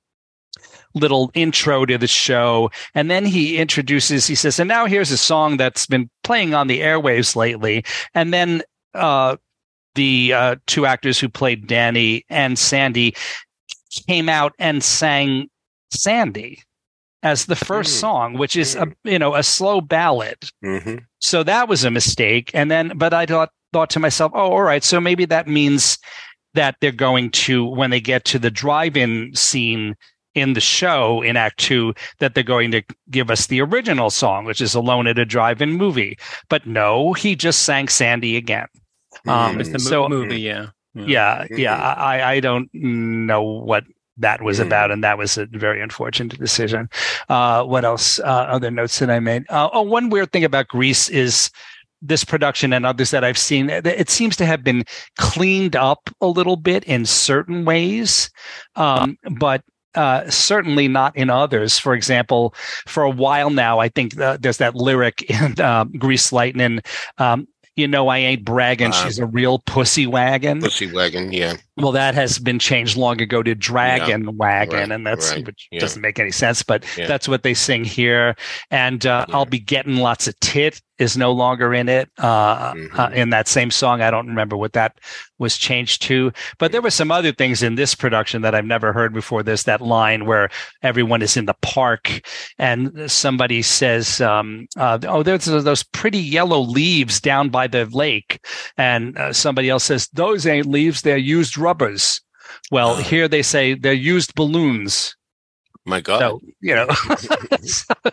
S4: little intro to the show, and then he introduces. He says, "And now here's a song that's been playing on the airwaves lately," and then. Uh, the uh, two actors who played Danny and Sandy came out and sang Sandy as the first
S3: Mm.
S4: song, which is a you know a slow ballad.
S3: Mhm.
S4: So that was a mistake. And then, but I thought thought to myself, oh, all right, so maybe that means that they're going to when they get to the drive-in scene in the show in Act Two, that they're going to give us the original song, which is "Alone at a Drive-In Movie." But no, he just sang Sandy again. Um,
S2: It's the mo-
S4: so-
S2: movie, yeah.
S4: Yeah, yeah.
S3: Mhm.
S4: I I don't know what that was about, and that was a very unfortunate decision. Uh, what else? Uh, other notes that I made. Uh, oh, one weird thing about Grease is this production and others that I've seen. It it seems to have been cleaned up a little bit in certain ways, um, but. Uh, certainly not in others. For example, for a while now, I think uh, there's that lyric in um, Grease Lightning. Um, you know, I ain't bragging.
S3: Uh,
S4: She's a real pussy wagon.
S3: Pussy wagon, yeah.
S4: Well, that has been changed long ago to Dragon Wagon,
S3: Right,
S4: and that's
S3: right,
S4: which
S3: yeah.
S4: doesn't make any sense, but
S3: Yeah.
S4: that's what they sing here. And uh,
S3: Yeah.
S4: I'll be getting lots of tit is no longer in it uh, uh,
S3: Mhm.
S4: in that same song. I don't remember what that was changed to, but there were some other things in this production that I've never heard before. There's that line where everyone is in the park and somebody says, um, uh, "Oh, there's those pretty yellow leaves down by the lake," and uh, somebody else says, "Those ain't leaves; they're used rubbers." Well,
S3: Uh.
S4: here they say they're used balloons.
S3: My God.
S4: So you know,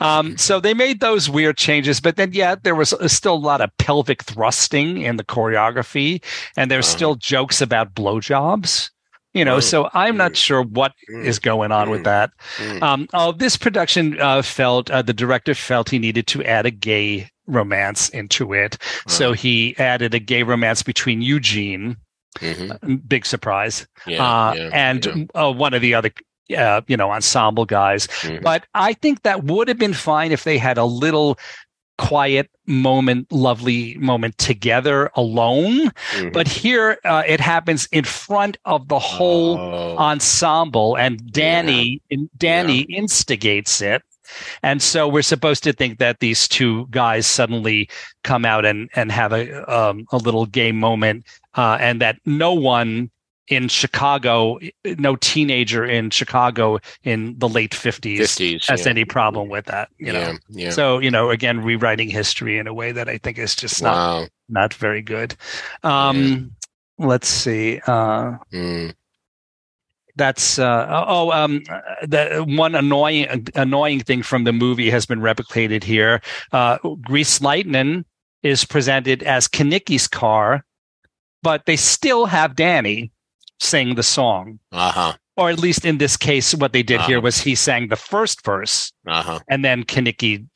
S4: um, so they made those weird changes, but then yeah, there was uh, still a lot of pelvic thrusting in the choreography, and there's
S3: Uh-huh.
S4: still jokes about blowjobs. You know,
S3: Oh.
S4: so I'm not
S3: Mm.
S4: sure what
S3: Mm.
S4: is going on with
S3: Mm.
S4: that.
S3: Mm.
S4: Um, oh, this production uh, felt uh, the director felt he needed to add a gay romance into it, so
S3: Uh-huh.
S4: he added a gay romance between Eugene,
S3: Mhm.
S4: big surprise,
S3: Yeah,
S4: uh,
S3: yeah,
S4: and
S3: yeah.
S4: Uh, one of the other, uh, you know, ensemble guys.
S3: Mhm.
S4: But I think that would have been fine if they had a little quiet moment, lovely moment together alone.
S3: Mhm.
S4: But here uh, it happens in front of the whole
S3: Oh.
S4: ensemble, and Danny in, Danny instigates it. And so we're supposed to think that these two guys suddenly come out and and have a um, a little gay moment, uh, and that no one in Chicago, no teenager in Chicago in the late fifties
S3: 50s.
S4: has
S3: yeah.
S4: any problem with that. You know.
S3: yeah, yeah.
S4: So you know, again, rewriting history in a way that I think is just not
S3: wow.
S4: not very good. Um, Let's see. Uh,
S3: Mm.
S4: That's uh, oh um the one annoying annoying thing from the movie has been replicated here. Uh, Grease Lightning is presented as Kenickie's car, but they still have Danny sing the song.
S3: Uh-huh.
S4: Or at least in this case, what they did here
S3: Uh-huh.
S4: was he sang the first verse,
S3: Uh-huh.
S4: and then Kenickie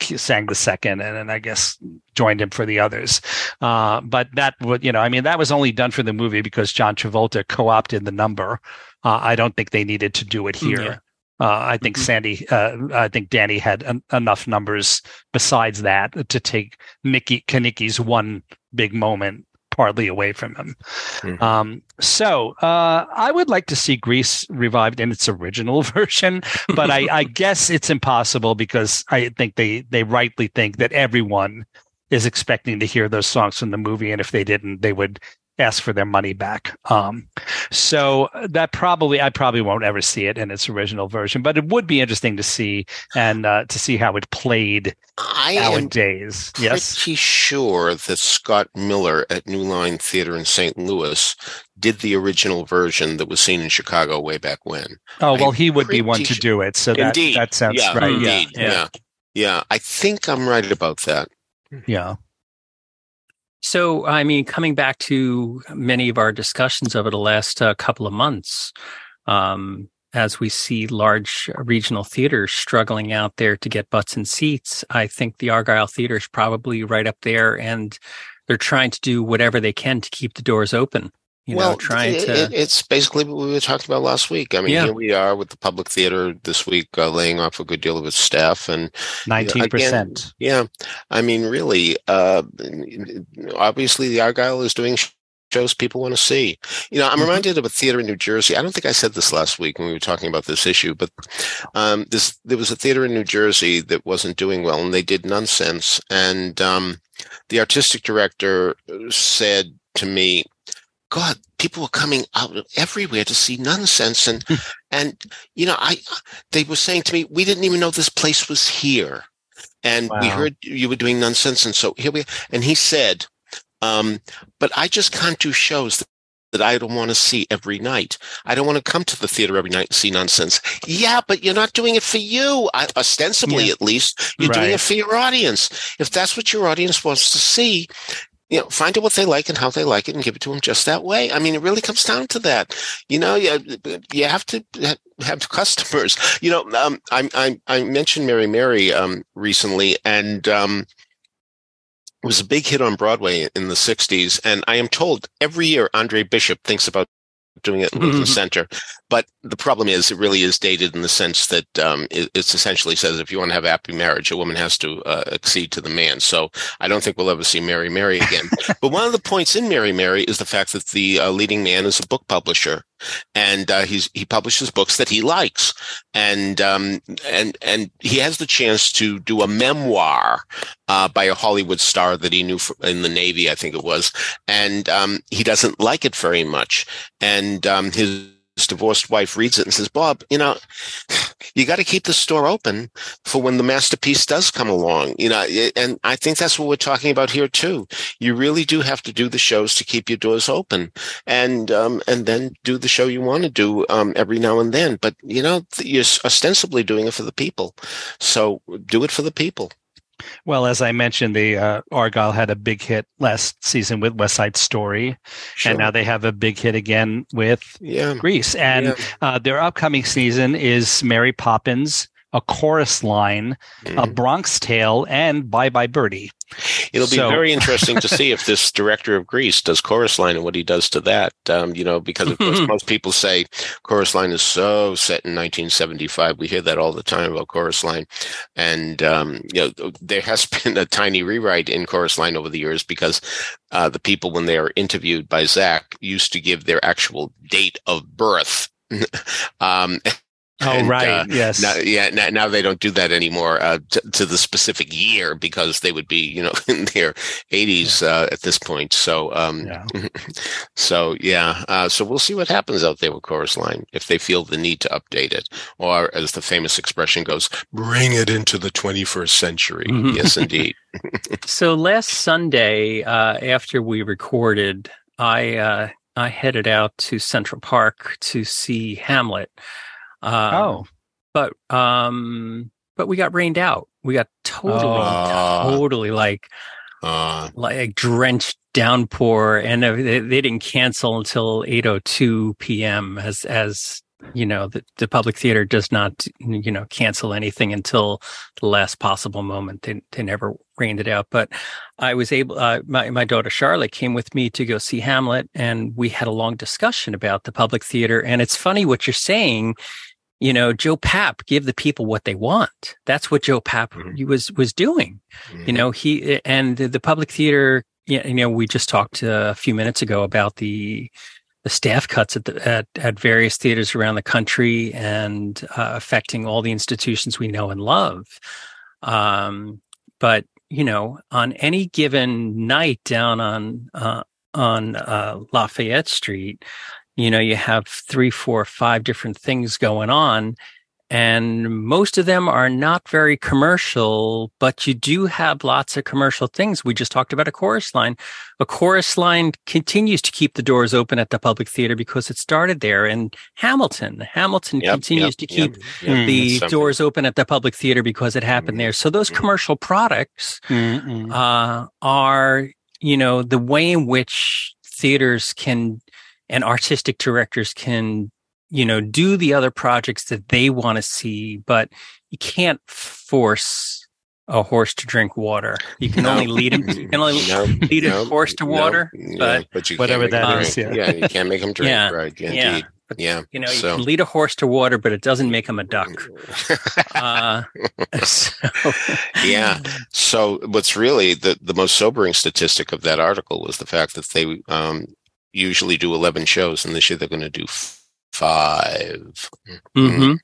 S4: sang the second, and then I guess joined him for the others. Uh, but that would, you know, I mean, that was only done for the movie because John Travolta co-opted the number. Uh, I don't think they needed to do it here.
S2: Yeah.
S4: Uh, I think
S2: Mhm.
S4: Sandy, uh, I think Danny had en- enough numbers besides that to take Nikki Kenickie's one big moment partly away from him.
S3: Mhm.
S4: Um, so uh, I would like to see Grease revived in its original version, but I, I guess it's impossible because I think they they rightly think that everyone is expecting to hear those songs from the movie, and if they didn't, they would ask for their money back. Um, so that probably I probably won't ever see it in its original version, but it would be interesting to see and uh, to see how it played
S3: I am
S4: nowadays. Yes.
S3: pretty sure that Scott Miller at New Line Theater in St. Louis did the original version that was seen in Chicago way back when.
S4: Oh well,
S3: I'm
S4: he would be one to do it. So that
S3: Indeed.
S4: that sounds
S3: yeah,
S4: right.
S3: indeed.
S4: Yeah.
S3: Yeah. yeah. I think I'm right about that.
S4: Yeah.
S2: So, I mean, coming back to many of our discussions over the last uh, couple of months, um, as we see large regional theaters struggling out there to get butts and seats, I think the Argyle Theater is probably right up there, and they're trying to do whatever they can to keep the doors open. You
S3: well,
S2: know, trying
S3: it-
S2: to.
S3: it- it's basically what we were talking about last week. I mean,
S2: Yeah.
S3: here we are with the public theater this week, uh, laying off a good deal of its staff, and
S4: Nineteen percent.
S3: yeah, I mean, really, uh, obviously, the Argyle is doing sh- shows people want to see. You know, I'm
S2: Mhm.
S3: reminded of a theater in New Jersey. I don't think I said this last week when we were talking about this issue, but um, this there was a theater in New Jersey that wasn't doing well, and they did nonsense. And um, the artistic director said to me, "God, people were coming out of everywhere to see nonsense," and and you know, I they were saying to me, "We didn't even know this place was here." And we heard you were doing nonsense, and so here we. Are. And he said, um, "But I just can't do shows that, that I don't want to see every night. I don't want to come to the theater every night and see nonsense. Yeah, but you're not doing it for you. I, ostensibly,
S2: Yeah.
S3: at least, you're doing it for your audience. If that's what your audience wants to see." You know, find out what they like and how they like it, and give it to them just that way. I mean, it really comes down to that. You know, you, you have to have customers. You know, um, I, I I mentioned Mary Mary um, recently, and um, it was a big hit on Broadway in the '60s. And I am told every year Andre Bishop thinks about doing it in Lincoln Center. But the problem is, it really is dated in the sense that um, it it's essentially says if you want to have a happy marriage, a woman has to uh, accede to the man. So I don't think we'll ever see Mary Mary again. but one of the points in Mary Mary is the fact that the uh, leading man is a book publisher, and uh, he's he publishes books that he likes, and um, and and he has the chance to do a memoir uh, by a Hollywood star that he knew in the Navy, I think it was, and um, he doesn't like it very much, and um, his divorced wife reads it and says, Bob, you know, you got to keep the store open for when the masterpiece does come along, you know, and I think that's what we're talking about here too. You really do have to do the shows to keep your doors open and, um, and then do the show you want to do, um, every now and then. But, you know, you're ostensibly doing it for the people. So do it for the people.
S4: Well, as I mentioned, the uh, Argyle had a big hit last season with West Side Story,
S3: Sure.
S4: and now they have a big hit again with
S3: yeah.
S4: Grease. And
S3: Yeah.
S4: uh, their upcoming season is Mary Poppins, A Chorus Line, A
S3: Mhm.
S4: Bronx Tale, and Bye Bye Birdie.
S3: It'll be
S4: So-
S3: very interesting to see if this director of Grease does Chorus Line and what he does to that. Um, you know, because of course most people say Chorus Line is so set in 1975. We hear that all the time about Chorus Line, and um, you know there has been a tiny rewrite in Chorus Line over the years because uh, the people when they are interviewed by Zach used to give their actual date of birth. um,
S4: Oh,
S3: And,
S4: right.
S3: uh,
S4: yes.
S3: now, yeah, now, now they don't do that anymore uh, to, to the specific year because they would be, you know, in their 80s uh, at this point. So, um,
S4: yeah.
S3: so yeah, uh, so we'll see what happens out there with Chorus Line if they feel the need to update it, or as the famous expression goes, bring it into the 21st century.
S2: Mhm.
S3: Yes, indeed.
S2: So last Sunday, uh, after we recorded, I uh, I headed out to Central Park to see Hamlet. Um,
S4: oh,
S2: but um, but we got rained out. We got totally,
S3: Oh.
S2: totally like
S3: Uh,
S2: like drenched downpour, and they, they didn't cancel until eight oh two p.m. As as you know, the, the public theater does not you know cancel anything until the last possible moment. They they never rained it out, but I was able. Uh, my my daughter Charlotte came with me to go see Hamlet, and we had a long discussion about the public theater. And it's funny what you're saying. You know, Joe Papp give the people what they want. That's what Joe Papp
S3: Mhm.
S2: was was doing you know he and the, the public theater you know we just talked uh, a few minutes ago about the the staff cuts at the, at, at various theaters around the country and uh, affecting all the institutions we know and love um, but you know on any given night down on uh, on uh, Lafayette Street you know you have three four five different things going on and most of them are not very commercial, but you do have lots of commercial things. We just talked about a chorus line. A chorus line continues to keep the doors open at the public theater because it started there. And Hamilton, Hamilton
S3: Yep,
S2: continues
S3: yep,
S2: to keep
S3: yep, yep.
S2: the
S3: That's
S2: doors open at the public theater because it happened
S3: Mhm.
S2: there. So those
S3: Mhm.
S2: commercial products uh, are, you know, the way in which theaters can and artistic directors can, you know, do the other projects that they want to see, but you can't force a horse to drink water. You can
S3: No.
S2: only lead him. You can only
S3: No,
S2: lead a horse to
S3: no,
S2: water,
S3: yeah,
S2: but-
S3: but you
S4: Whatever
S3: can't make
S2: that
S3: him
S2: is,
S3: drink.
S4: yeah.
S3: you can't make him drink,
S2: Yeah,
S3: right?
S2: yeah.
S3: Indeed, yeah.
S2: you know,
S3: so.
S2: you can lead a horse to water, but it doesn't make him a duck. Uh, so,
S3: Yeah. So what's really the, the most sobering statistic of that article was the fact that they um, usually do 11 shows and this year they're going to do five.
S2: mhm.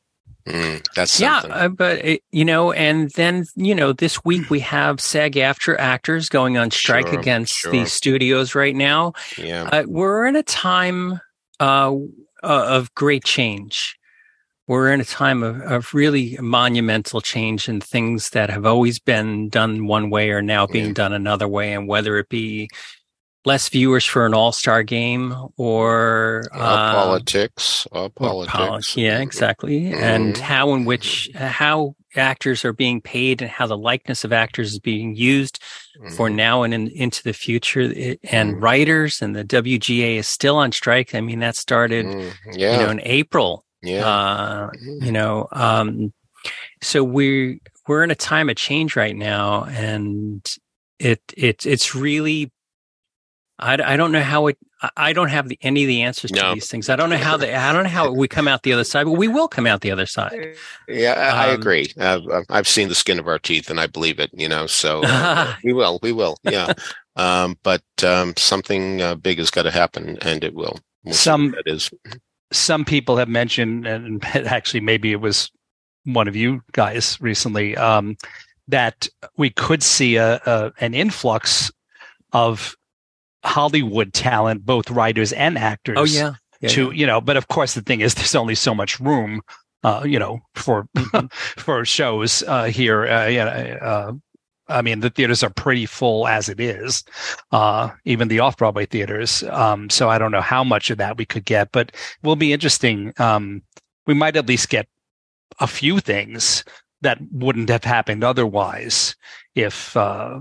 S3: Mm, that's
S2: Yeah, uh, but it, you know, and then you know, this week we have SAG-AFTRA actors going on strike
S3: Sure,
S2: against
S3: sure.
S2: the studios right now.
S3: yeah.
S2: Uh, we're in a time uh, uh, of great change. We're in a time of, of really monumental change and things that have always been done one way are now being
S3: Yeah.
S2: done another way. And whether it be less viewers for an all-star game or uh,
S3: politics. All
S2: or
S3: politics.
S2: poli- yeah, exactly. And
S3: Mhm.
S2: how in which how actors are being paid and how the likeness of actors is being used for
S3: Mhm.
S2: now and in, into the future. It, and
S3: Mhm.
S2: writers and the WGA is still on strike. I mean, that started
S3: Mm,
S2: you
S3: yeah.
S2: know in April.
S3: yeah.
S2: Uh,
S3: Mhm.
S2: you know, um, so we're we're in a time of change right now, and it it it's really. I, I don't know how it. I- I don't have the, any of the answers to these things. I don't know how the. I don't know how we come out the other side, but we will come out the other side.
S3: Yeah, I, I
S2: Um,
S3: agree. Uh, I've seen the skin of our teeth, and I believe it. You know, so uh, we will, we will. Yeah, um, but um, something uh, big has got to happen, and it will. We'll
S4: Some-
S3: what that is.
S4: Some people have mentioned, and actually, maybe it was one of you guys recently, um, that we could see a, a an influx of Hollywood talent, both writers and actors.
S2: Oh yeah, yeah,
S4: to you know but of course the thing is there's only so much room uh you know for for shows uh here uh, you know, uh I mean, the theaters are pretty full as it is, uh, even the off Broadway theaters. Um, so I don't know how much of that we could get, but will be interesting. Um, we might at least get a few things that wouldn't have happened otherwise if uh,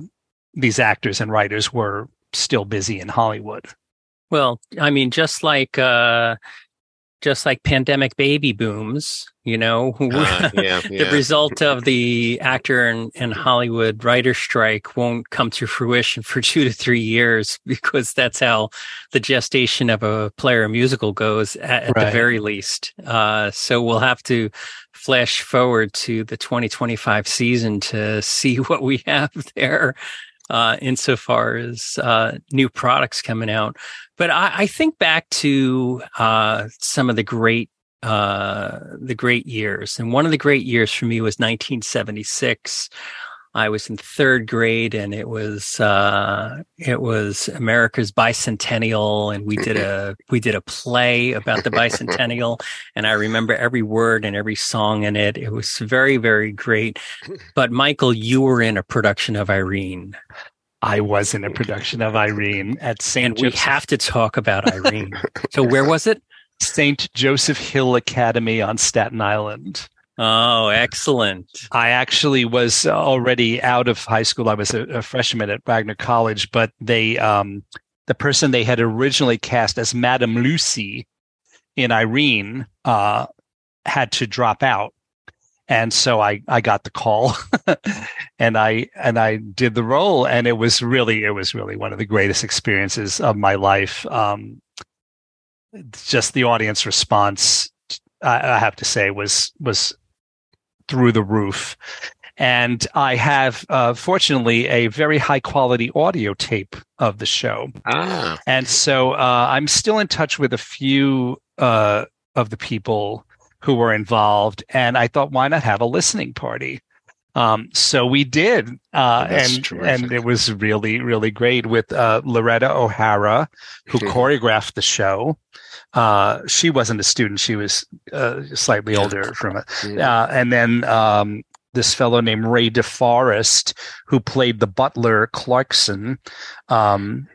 S4: these actors and writers were still busy in Hollywood.
S2: Well, I mean, just like uh, just like pandemic baby booms, you know,
S3: Uh, yeah,
S2: the
S3: yeah.
S2: result of the actor and, and Hollywood writer strike won't come to fruition for two to three years because that's how the gestation of a player musical goes at, at the very least. Uh, so we'll have to flash forward to the 2025 season to see what we have there. Uh, insofar as uh, new products coming out, but I, I think back to uh, some of the great uh, the great years. And one of the great years for me was 1976. I was in third grade and it was, uh, it was America's bicentennial and we did a, we did a play about the bicentennial and I remember every word and every song in it. It was very, very great. But Michael, you were in a production of Irene
S4: I was in a production of Irene at St.
S2: and we have to talk about Irene. so where was it?
S4: St. Joseph Hill Academy on Staten Island.
S2: Oh, excellent.
S4: I actually was already out of high school. I was a, a freshman at Wagner College, but they, um, the person they had originally cast as Madame Lucy in Irene, uh, had to drop out. And so I, I got the call and I, and I did the role and it was really, it was really one of the greatest experiences of my life. Um, just the audience response, I, I have to say was, was through the roof. And I have, uh, fortunately, a very high quality audio tape of the show.
S3: Ah,
S4: And so uh, I'm still in touch with a few uh, of the people who were involved. And I thought, why not have a listening party? Um, so we did. Uh, and,
S3: terrific.
S4: and it was really, really great with uh, Loretta O'Hara, who choreographed the show. Uh, she wasn't a student. She was uh, slightly older from it.
S3: mm,
S4: Uh, and then um, this fellow named Ray DeForest, who played the butler Clarkson, um,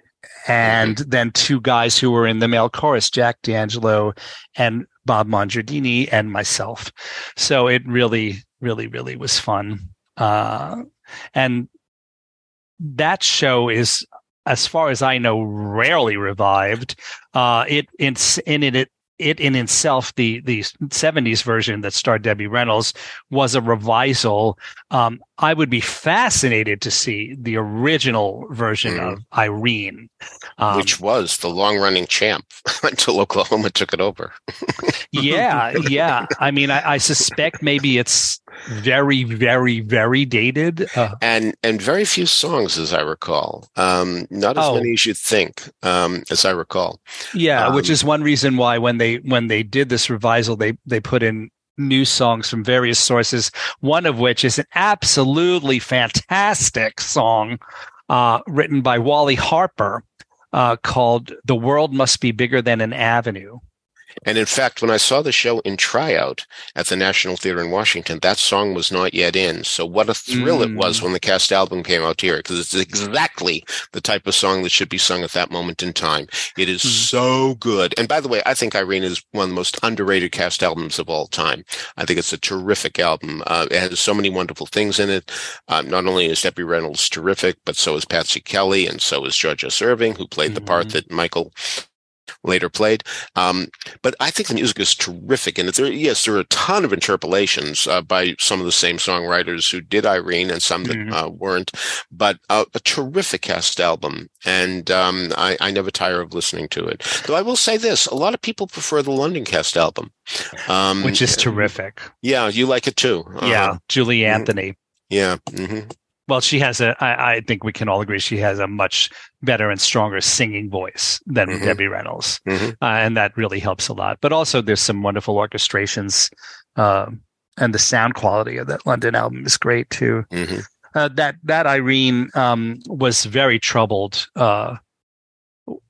S4: and then two guys who were in the male chorus, Jack D'Angelo and Bob Mongiardini, and myself. So it really, really, really was fun. Uh, and that show is, as far as I know, rarely revived. Uh, it in, in it it in itself, the the '70s version that starred Debbie Reynolds was a revisal. Um, I would be fascinated to see the original version
S3: Mhm.
S4: of Irene. Um,
S3: which was the long running champ until Oklahoma took it over.
S4: yeah, yeah. I mean, I, I suspect maybe it's very, very, very dated. Uh,
S3: and and very few songs as i recall um not as
S4: Oh.
S3: many as you'd think um as i recall
S4: yeah, which
S3: Um,
S4: is one reason why when they when they did this revisal, they they put in new songs from various sources. One of which is an absolutely fantastic song uh, written by Wally Harper uh, called "The World Must Be Bigger Than an Avenue."
S3: And in fact when i saw the show in tryout at the national theater in washington that song was not yet in so what a thrill it was
S4: Mm.
S3: when the cast album came out here because it's exactly the type of song that should be sung at that moment in time it is
S4: Mm.
S3: so good and by the way i think irene is one of the most underrated cast albums of all time i think it's a terrific album uh, it has so many wonderful things in it Um, not only is Debbie Reynolds terrific, but so is Patsy Kelly, and so is George S. Irving, who played the part
S4: Mhm.
S3: that Michael later played. Um, but I think the music is terrific, and there, yes, there are a ton of interpolations uh, by some of the same songwriters who did Irene, and some that
S4: Mhm.
S3: uh, weren't. But uh, a terrific cast album, and um, I, I never tire of listening to it. Though I will say this: a lot of people prefer the London cast album, um,
S4: Which is terrific.
S3: Yeah, you like it too. Uh-huh.
S4: Yeah, Julie
S3: Mhm.
S4: Anthony.
S3: yeah. hmm
S4: Well, she has a. I, I think we can all agree she has a much better and stronger singing voice than
S3: Mhm.
S4: Debbie Reynolds,
S3: hmm
S4: uh, and that really helps a lot. But also, there's some wonderful orchestrations, um, and the sound quality of that London album is great too.
S3: hmm
S4: Uh, that that Irene um, was very troubled. Uh,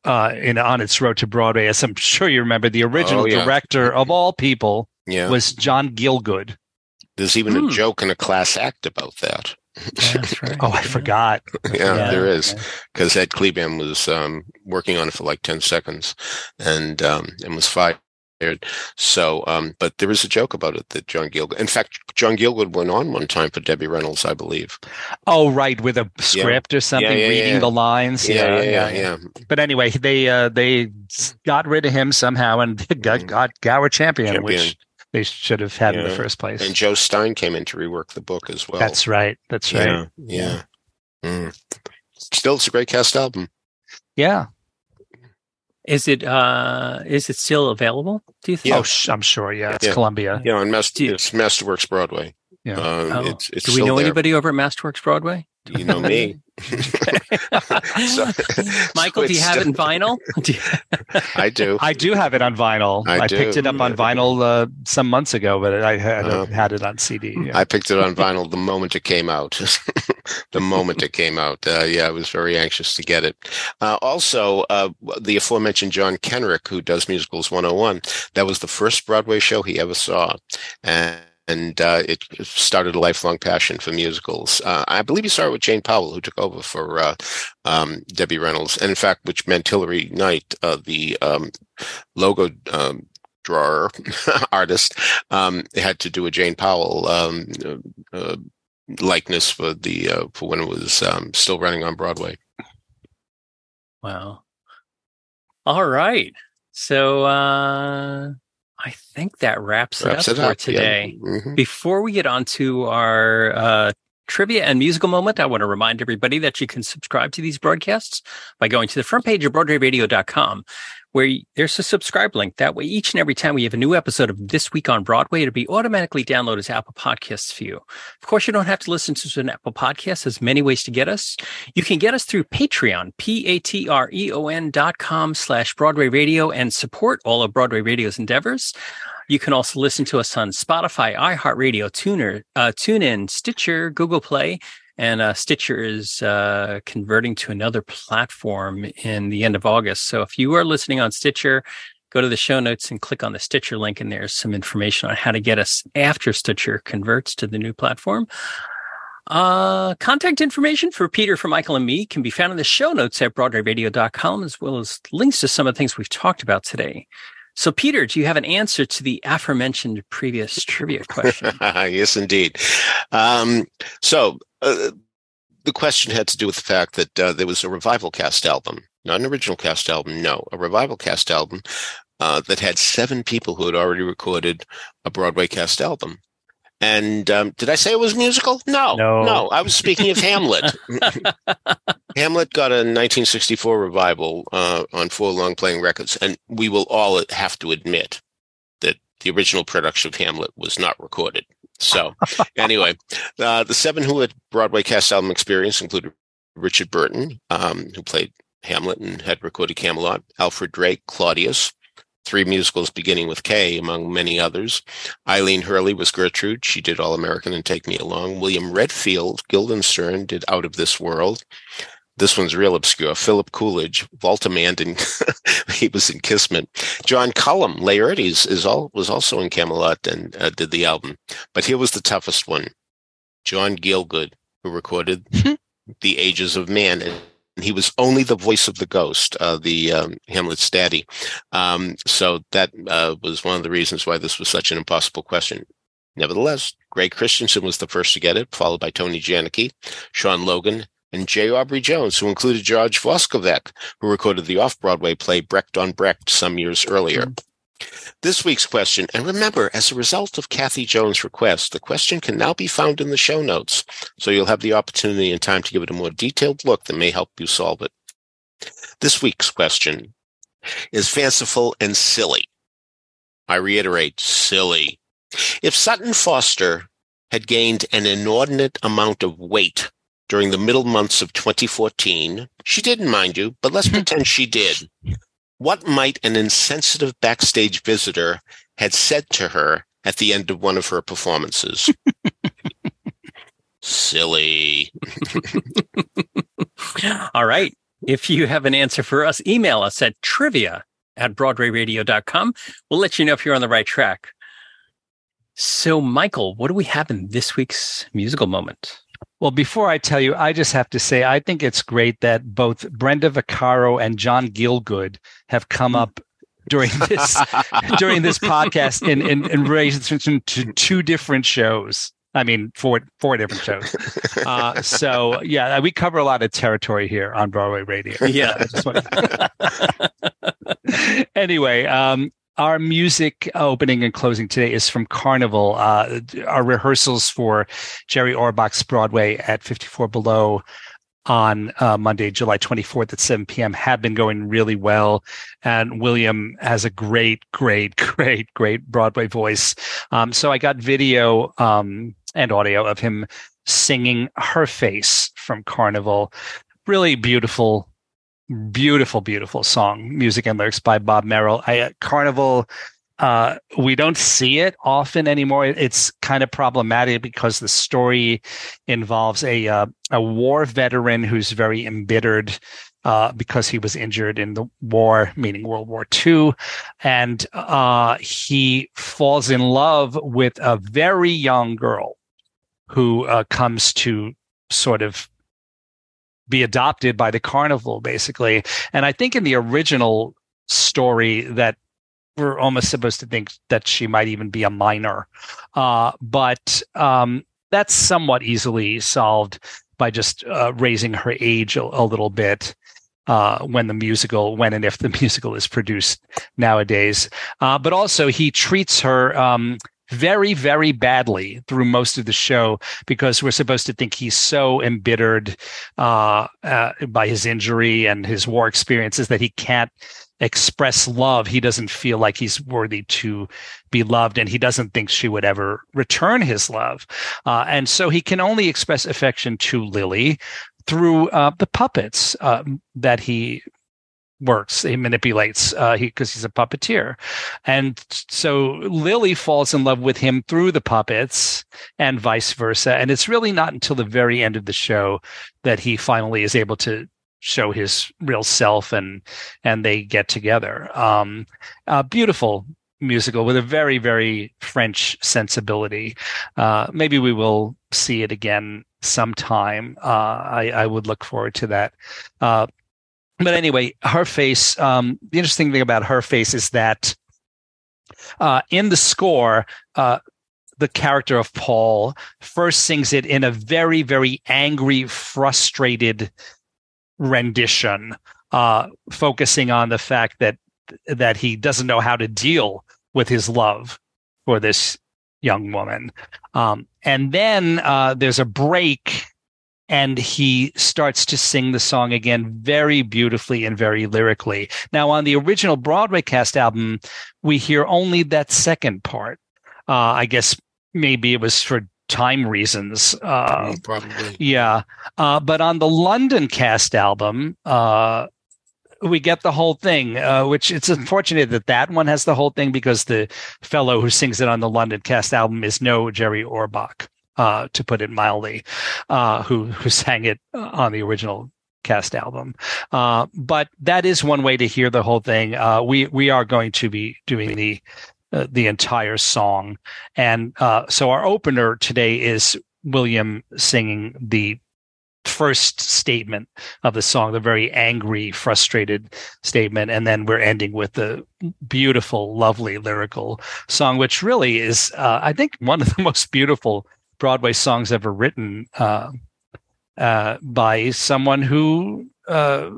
S4: uh, in on its road to Broadway, as I'm sure you remember, the original
S3: Oh, yeah.
S4: director of all people
S3: Yeah.
S4: was John Gielgud.
S3: There's even
S2: Hmm.
S3: a joke in a class act about that.
S2: That's right.
S4: Oh, I forgot.
S3: yeah,
S2: Yeah.
S3: there is because Ed Kleban was um, working on it for like ten seconds, and um, and was fired. So, um, but there is a joke about it that John Gielgud. In fact, John Gielgud went on one time for Debbie Reynolds, I believe.
S4: Oh, right, with a script yeah. or something, yeah, yeah, reading the lines.
S3: Yeah yeah, yeah,
S4: But anyway, they uh, they got rid of him somehow and got mm-hmm. got Gower champion, champion, which they should have had in the first place.
S3: And Joe Stein came in to rework the book as well.
S4: That's right. That's right.
S3: Yeah. Mm. Still, it's a great cast album.
S4: Yeah.
S2: Is it uh is it still available? Do you think?
S4: Yeah. Oh, sh- I'm sure. Yeah, it's
S3: yeah.
S4: Columbia.
S3: Yeah, on Master, it's Masterworks Broadway.
S4: Yeah. Um,
S2: oh. it's, it's Do we know there. anybody over at Masterworks Broadway?
S3: You know me.
S2: so, Michael, so do you have it in vinyl?
S3: I do.
S4: I do have it on vinyl. I, I picked it up on vinyl uh, some months ago, but I had, uh, had it on CD.
S3: Yeah. I picked it on vinyl the moment it came out. the moment it came out. Uh, yeah, I was very anxious to get it. Uh, also, uh, the aforementioned John Kenrick, who does Musicals 101, that was the first Broadway show he ever saw. And and uh, it started a lifelong passion for musicals. Uh, I believe he started with Jane Powell, who took over for uh, um, Debbie Reynolds, and in fact, which meant Hilary Knight, uh, the um, logo um, drawer artist, um, had to do a Jane Powell um, uh, likeness for the uh, for when it was um, still running on Broadway.
S2: Wow! All right, so I think that wraps, wraps it up it for up, today. Yeah. Mm-hmm. Before we get on to our uh, trivia and musical moment, I want to remind everybody that you can subscribe to these broadcasts by going to the front page of BroadwayRadio.com, where there's a subscribe link. That way, each and every time we have a new episode of This Week on Broadway, it'll be automatically downloaded as Apple Podcasts for you. Of course, you don't have to listen to an Apple Podcast. There's many ways to get us. You can get us through Patreon, P-A-T-R-E-O-N dot com slash Broadway Radio and support all of Broadway Radio's endeavors. You can also listen to us on Spotify, iHeartRadio, Tuner, uh, TuneIn, Stitcher, Google Play, and uh, Stitcher is uh, converting to another platform in the end of August. So if you are listening on Stitcher, go to the show notes and click on the Stitcher link, and there's some information on how to get us after Stitcher converts to the new platform. Uh, contact information for Peter, for Michael, and me can be found in the show notes at BroadwayRadio.com, as well as links to some of the things we've talked about today. So, Peter, do you have an answer to the aforementioned previous trivia question?
S3: yes, indeed. Um, so, uh, the question had to do with the fact that uh, there was a revival cast album, not an original cast album, no, a revival cast album uh, that had seven people who had already recorded a Broadway cast album. And um, did I say it was musical? No,
S4: no,
S3: no. I was speaking of Hamlet. Hamlet got a 1964 revival uh, on four long playing records, and we will all have to admit that the original production of Hamlet was not recorded. So, anyway, uh, the seven who had Broadway cast album experience included Richard Burton, um, who played Hamlet and had recorded Camelot, Alfred Drake, Claudius, three musicals beginning with K, among many others. Eileen Herlie was Gertrude. She did All American and Take Me Along. William Redfield, Guildenstern, did Out of This World. This one's real obscure. Philip Coolidge, Voltemand, he was in Kismet. John Cullum, Laertes, is all was also in Camelot and uh, did the album. But here was the toughest one. John Gielgud, who recorded The Ages of Man. And he was only the voice of the ghost, uh, the um, Hamlet's daddy. Um, so that uh, was one of the reasons why this was such an impossible question. Nevertheless, Greg Christensen was the first to get it, followed by Tony Janicki, Sean Logan, and J. Aubrey Jones, who included George Voskovec, who recorded the off-Broadway play Brecht on Brecht some years earlier. Mm-hmm. This week's question, and remember, as a result of Kathy Jones' request, the question can now be found in the show notes, so you'll have the opportunity and time to give it a more detailed look that may help you solve it. This week's question is fanciful and silly. I reiterate, silly. If Sutton Foster had gained an inordinate amount of weight during the middle months of 2014, she didn't, mind you, but let's pretend she did. What might an insensitive backstage visitor had said to her at the end of one of her performances? Silly.
S2: All right. If you have an answer for us, email us at trivia at broadwayradio.com. We'll let you know if you're on the right track. So, Michael, what do we have in this week's musical moment?
S4: Well, before I tell you, I just have to say I think it's great that both Brenda Vaccaro and John Gielgud have come mm. up during this during this podcast in in, in relation to two different shows. I mean, four four different shows. Uh, so yeah, we cover a lot of territory here on Broadway Radio.
S2: Yeah.
S4: anyway, um, our music opening and closing today is from Carnival. Uh, our rehearsals for Jerry Orbach's Broadway at 54 Below on uh, Monday, July 24th at 7 p.m. have been going really well. And William has a great, great, great, great Broadway voice. Um, so I got video um, and audio of him singing Her Face from Carnival. Really beautiful, beautiful, beautiful song, music and lyrics by Bob Merrill. I, uh, Carnival uh, we don't see it often anymore. It's kind of problematic because the story involves a uh, a war veteran who's very embittered uh, because he was injured in the war, meaning World War II, and uh, he falls in love with a very young girl who uh, comes to sort of be adopted by the carnival, basically. And I think in the original story that we're almost supposed to think that she might even be a minor. Uh, but um, that's somewhat easily solved by just uh, raising her age a, a little bit. Uh, when the musical, when and if the musical is produced nowadays. Uh, but also, he treats her um, very, very badly through most of the show because we're supposed to think he's so embittered uh, uh, by his injury and his war experiences that he can't express love, he doesn't feel like he's worthy to be loved, and he doesn't think she would ever return his love. Uh, and so he can only express affection to Lily through uh, the puppets uh, that he works he manipulates uh he because he's a puppeteer. And so Lili falls in love with him through the puppets and vice versa. And it's really not until the very end of the show that he finally is able to show his real self and and they get together. Um beautiful musical with a very very french sensibility. Uh maybe we will see it again sometime. Uh i i would look forward to that. Uh but anyway her face um the interesting thing about her face is that uh in the score uh the character of Paul first sings it in a very, very angry, frustrated rendition, uh, focusing on the fact that that he doesn't know how to deal with his love for this young woman. Um, and then uh, there's a break, and he starts to sing the song again very beautifully and very lyrically. Now, on the original Broadway cast album, we hear only that second part. Uh, I guess maybe it was for time reasons. Uh,
S3: Probably.
S4: yeah. Uh, but on the London cast album, uh, we get the whole thing, uh, which it's unfortunate that that one has the whole thing because the fellow who sings it on the London cast album is no Jerry Orbach, uh, to put it mildly, uh, who, who sang it on the original cast album. Uh, but that is one way to hear the whole thing. Uh, we, we are going to be doing the, uh, the entire song. And uh, so our opener today is William singing the first statement of the song, the very angry, frustrated statement. And then we're ending with the beautiful, lovely lyrical song, which really is, uh, I think, one of the most beautiful Broadway songs ever written uh, uh, by someone who, uh,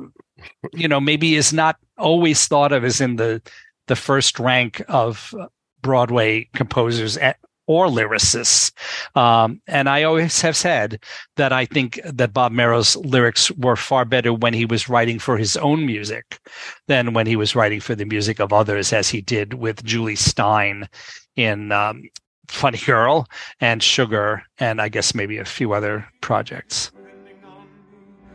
S4: you know, maybe is not always thought of as in the the first rank of Broadway composers at, or lyricists. Um, and I always have said that I think that Bob Merrill's lyrics were far better when he was writing for his own music than when he was writing for the music of others, as he did with Jule Styne in um, Funny Girl and Sugar, and I guess maybe a few other projects.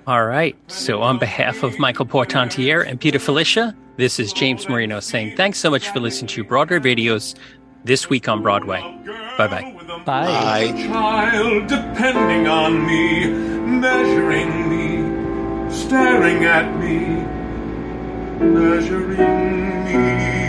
S2: All right. So, on behalf of Michael Portantiere and Peter Filichia, this is James Marino saying thanks so much for listening to Broadway Videos this week on Broadway. Bye bye.
S4: Bye.
S3: Bye.
S1: child depending on me, measuring me, staring at me, measuring me.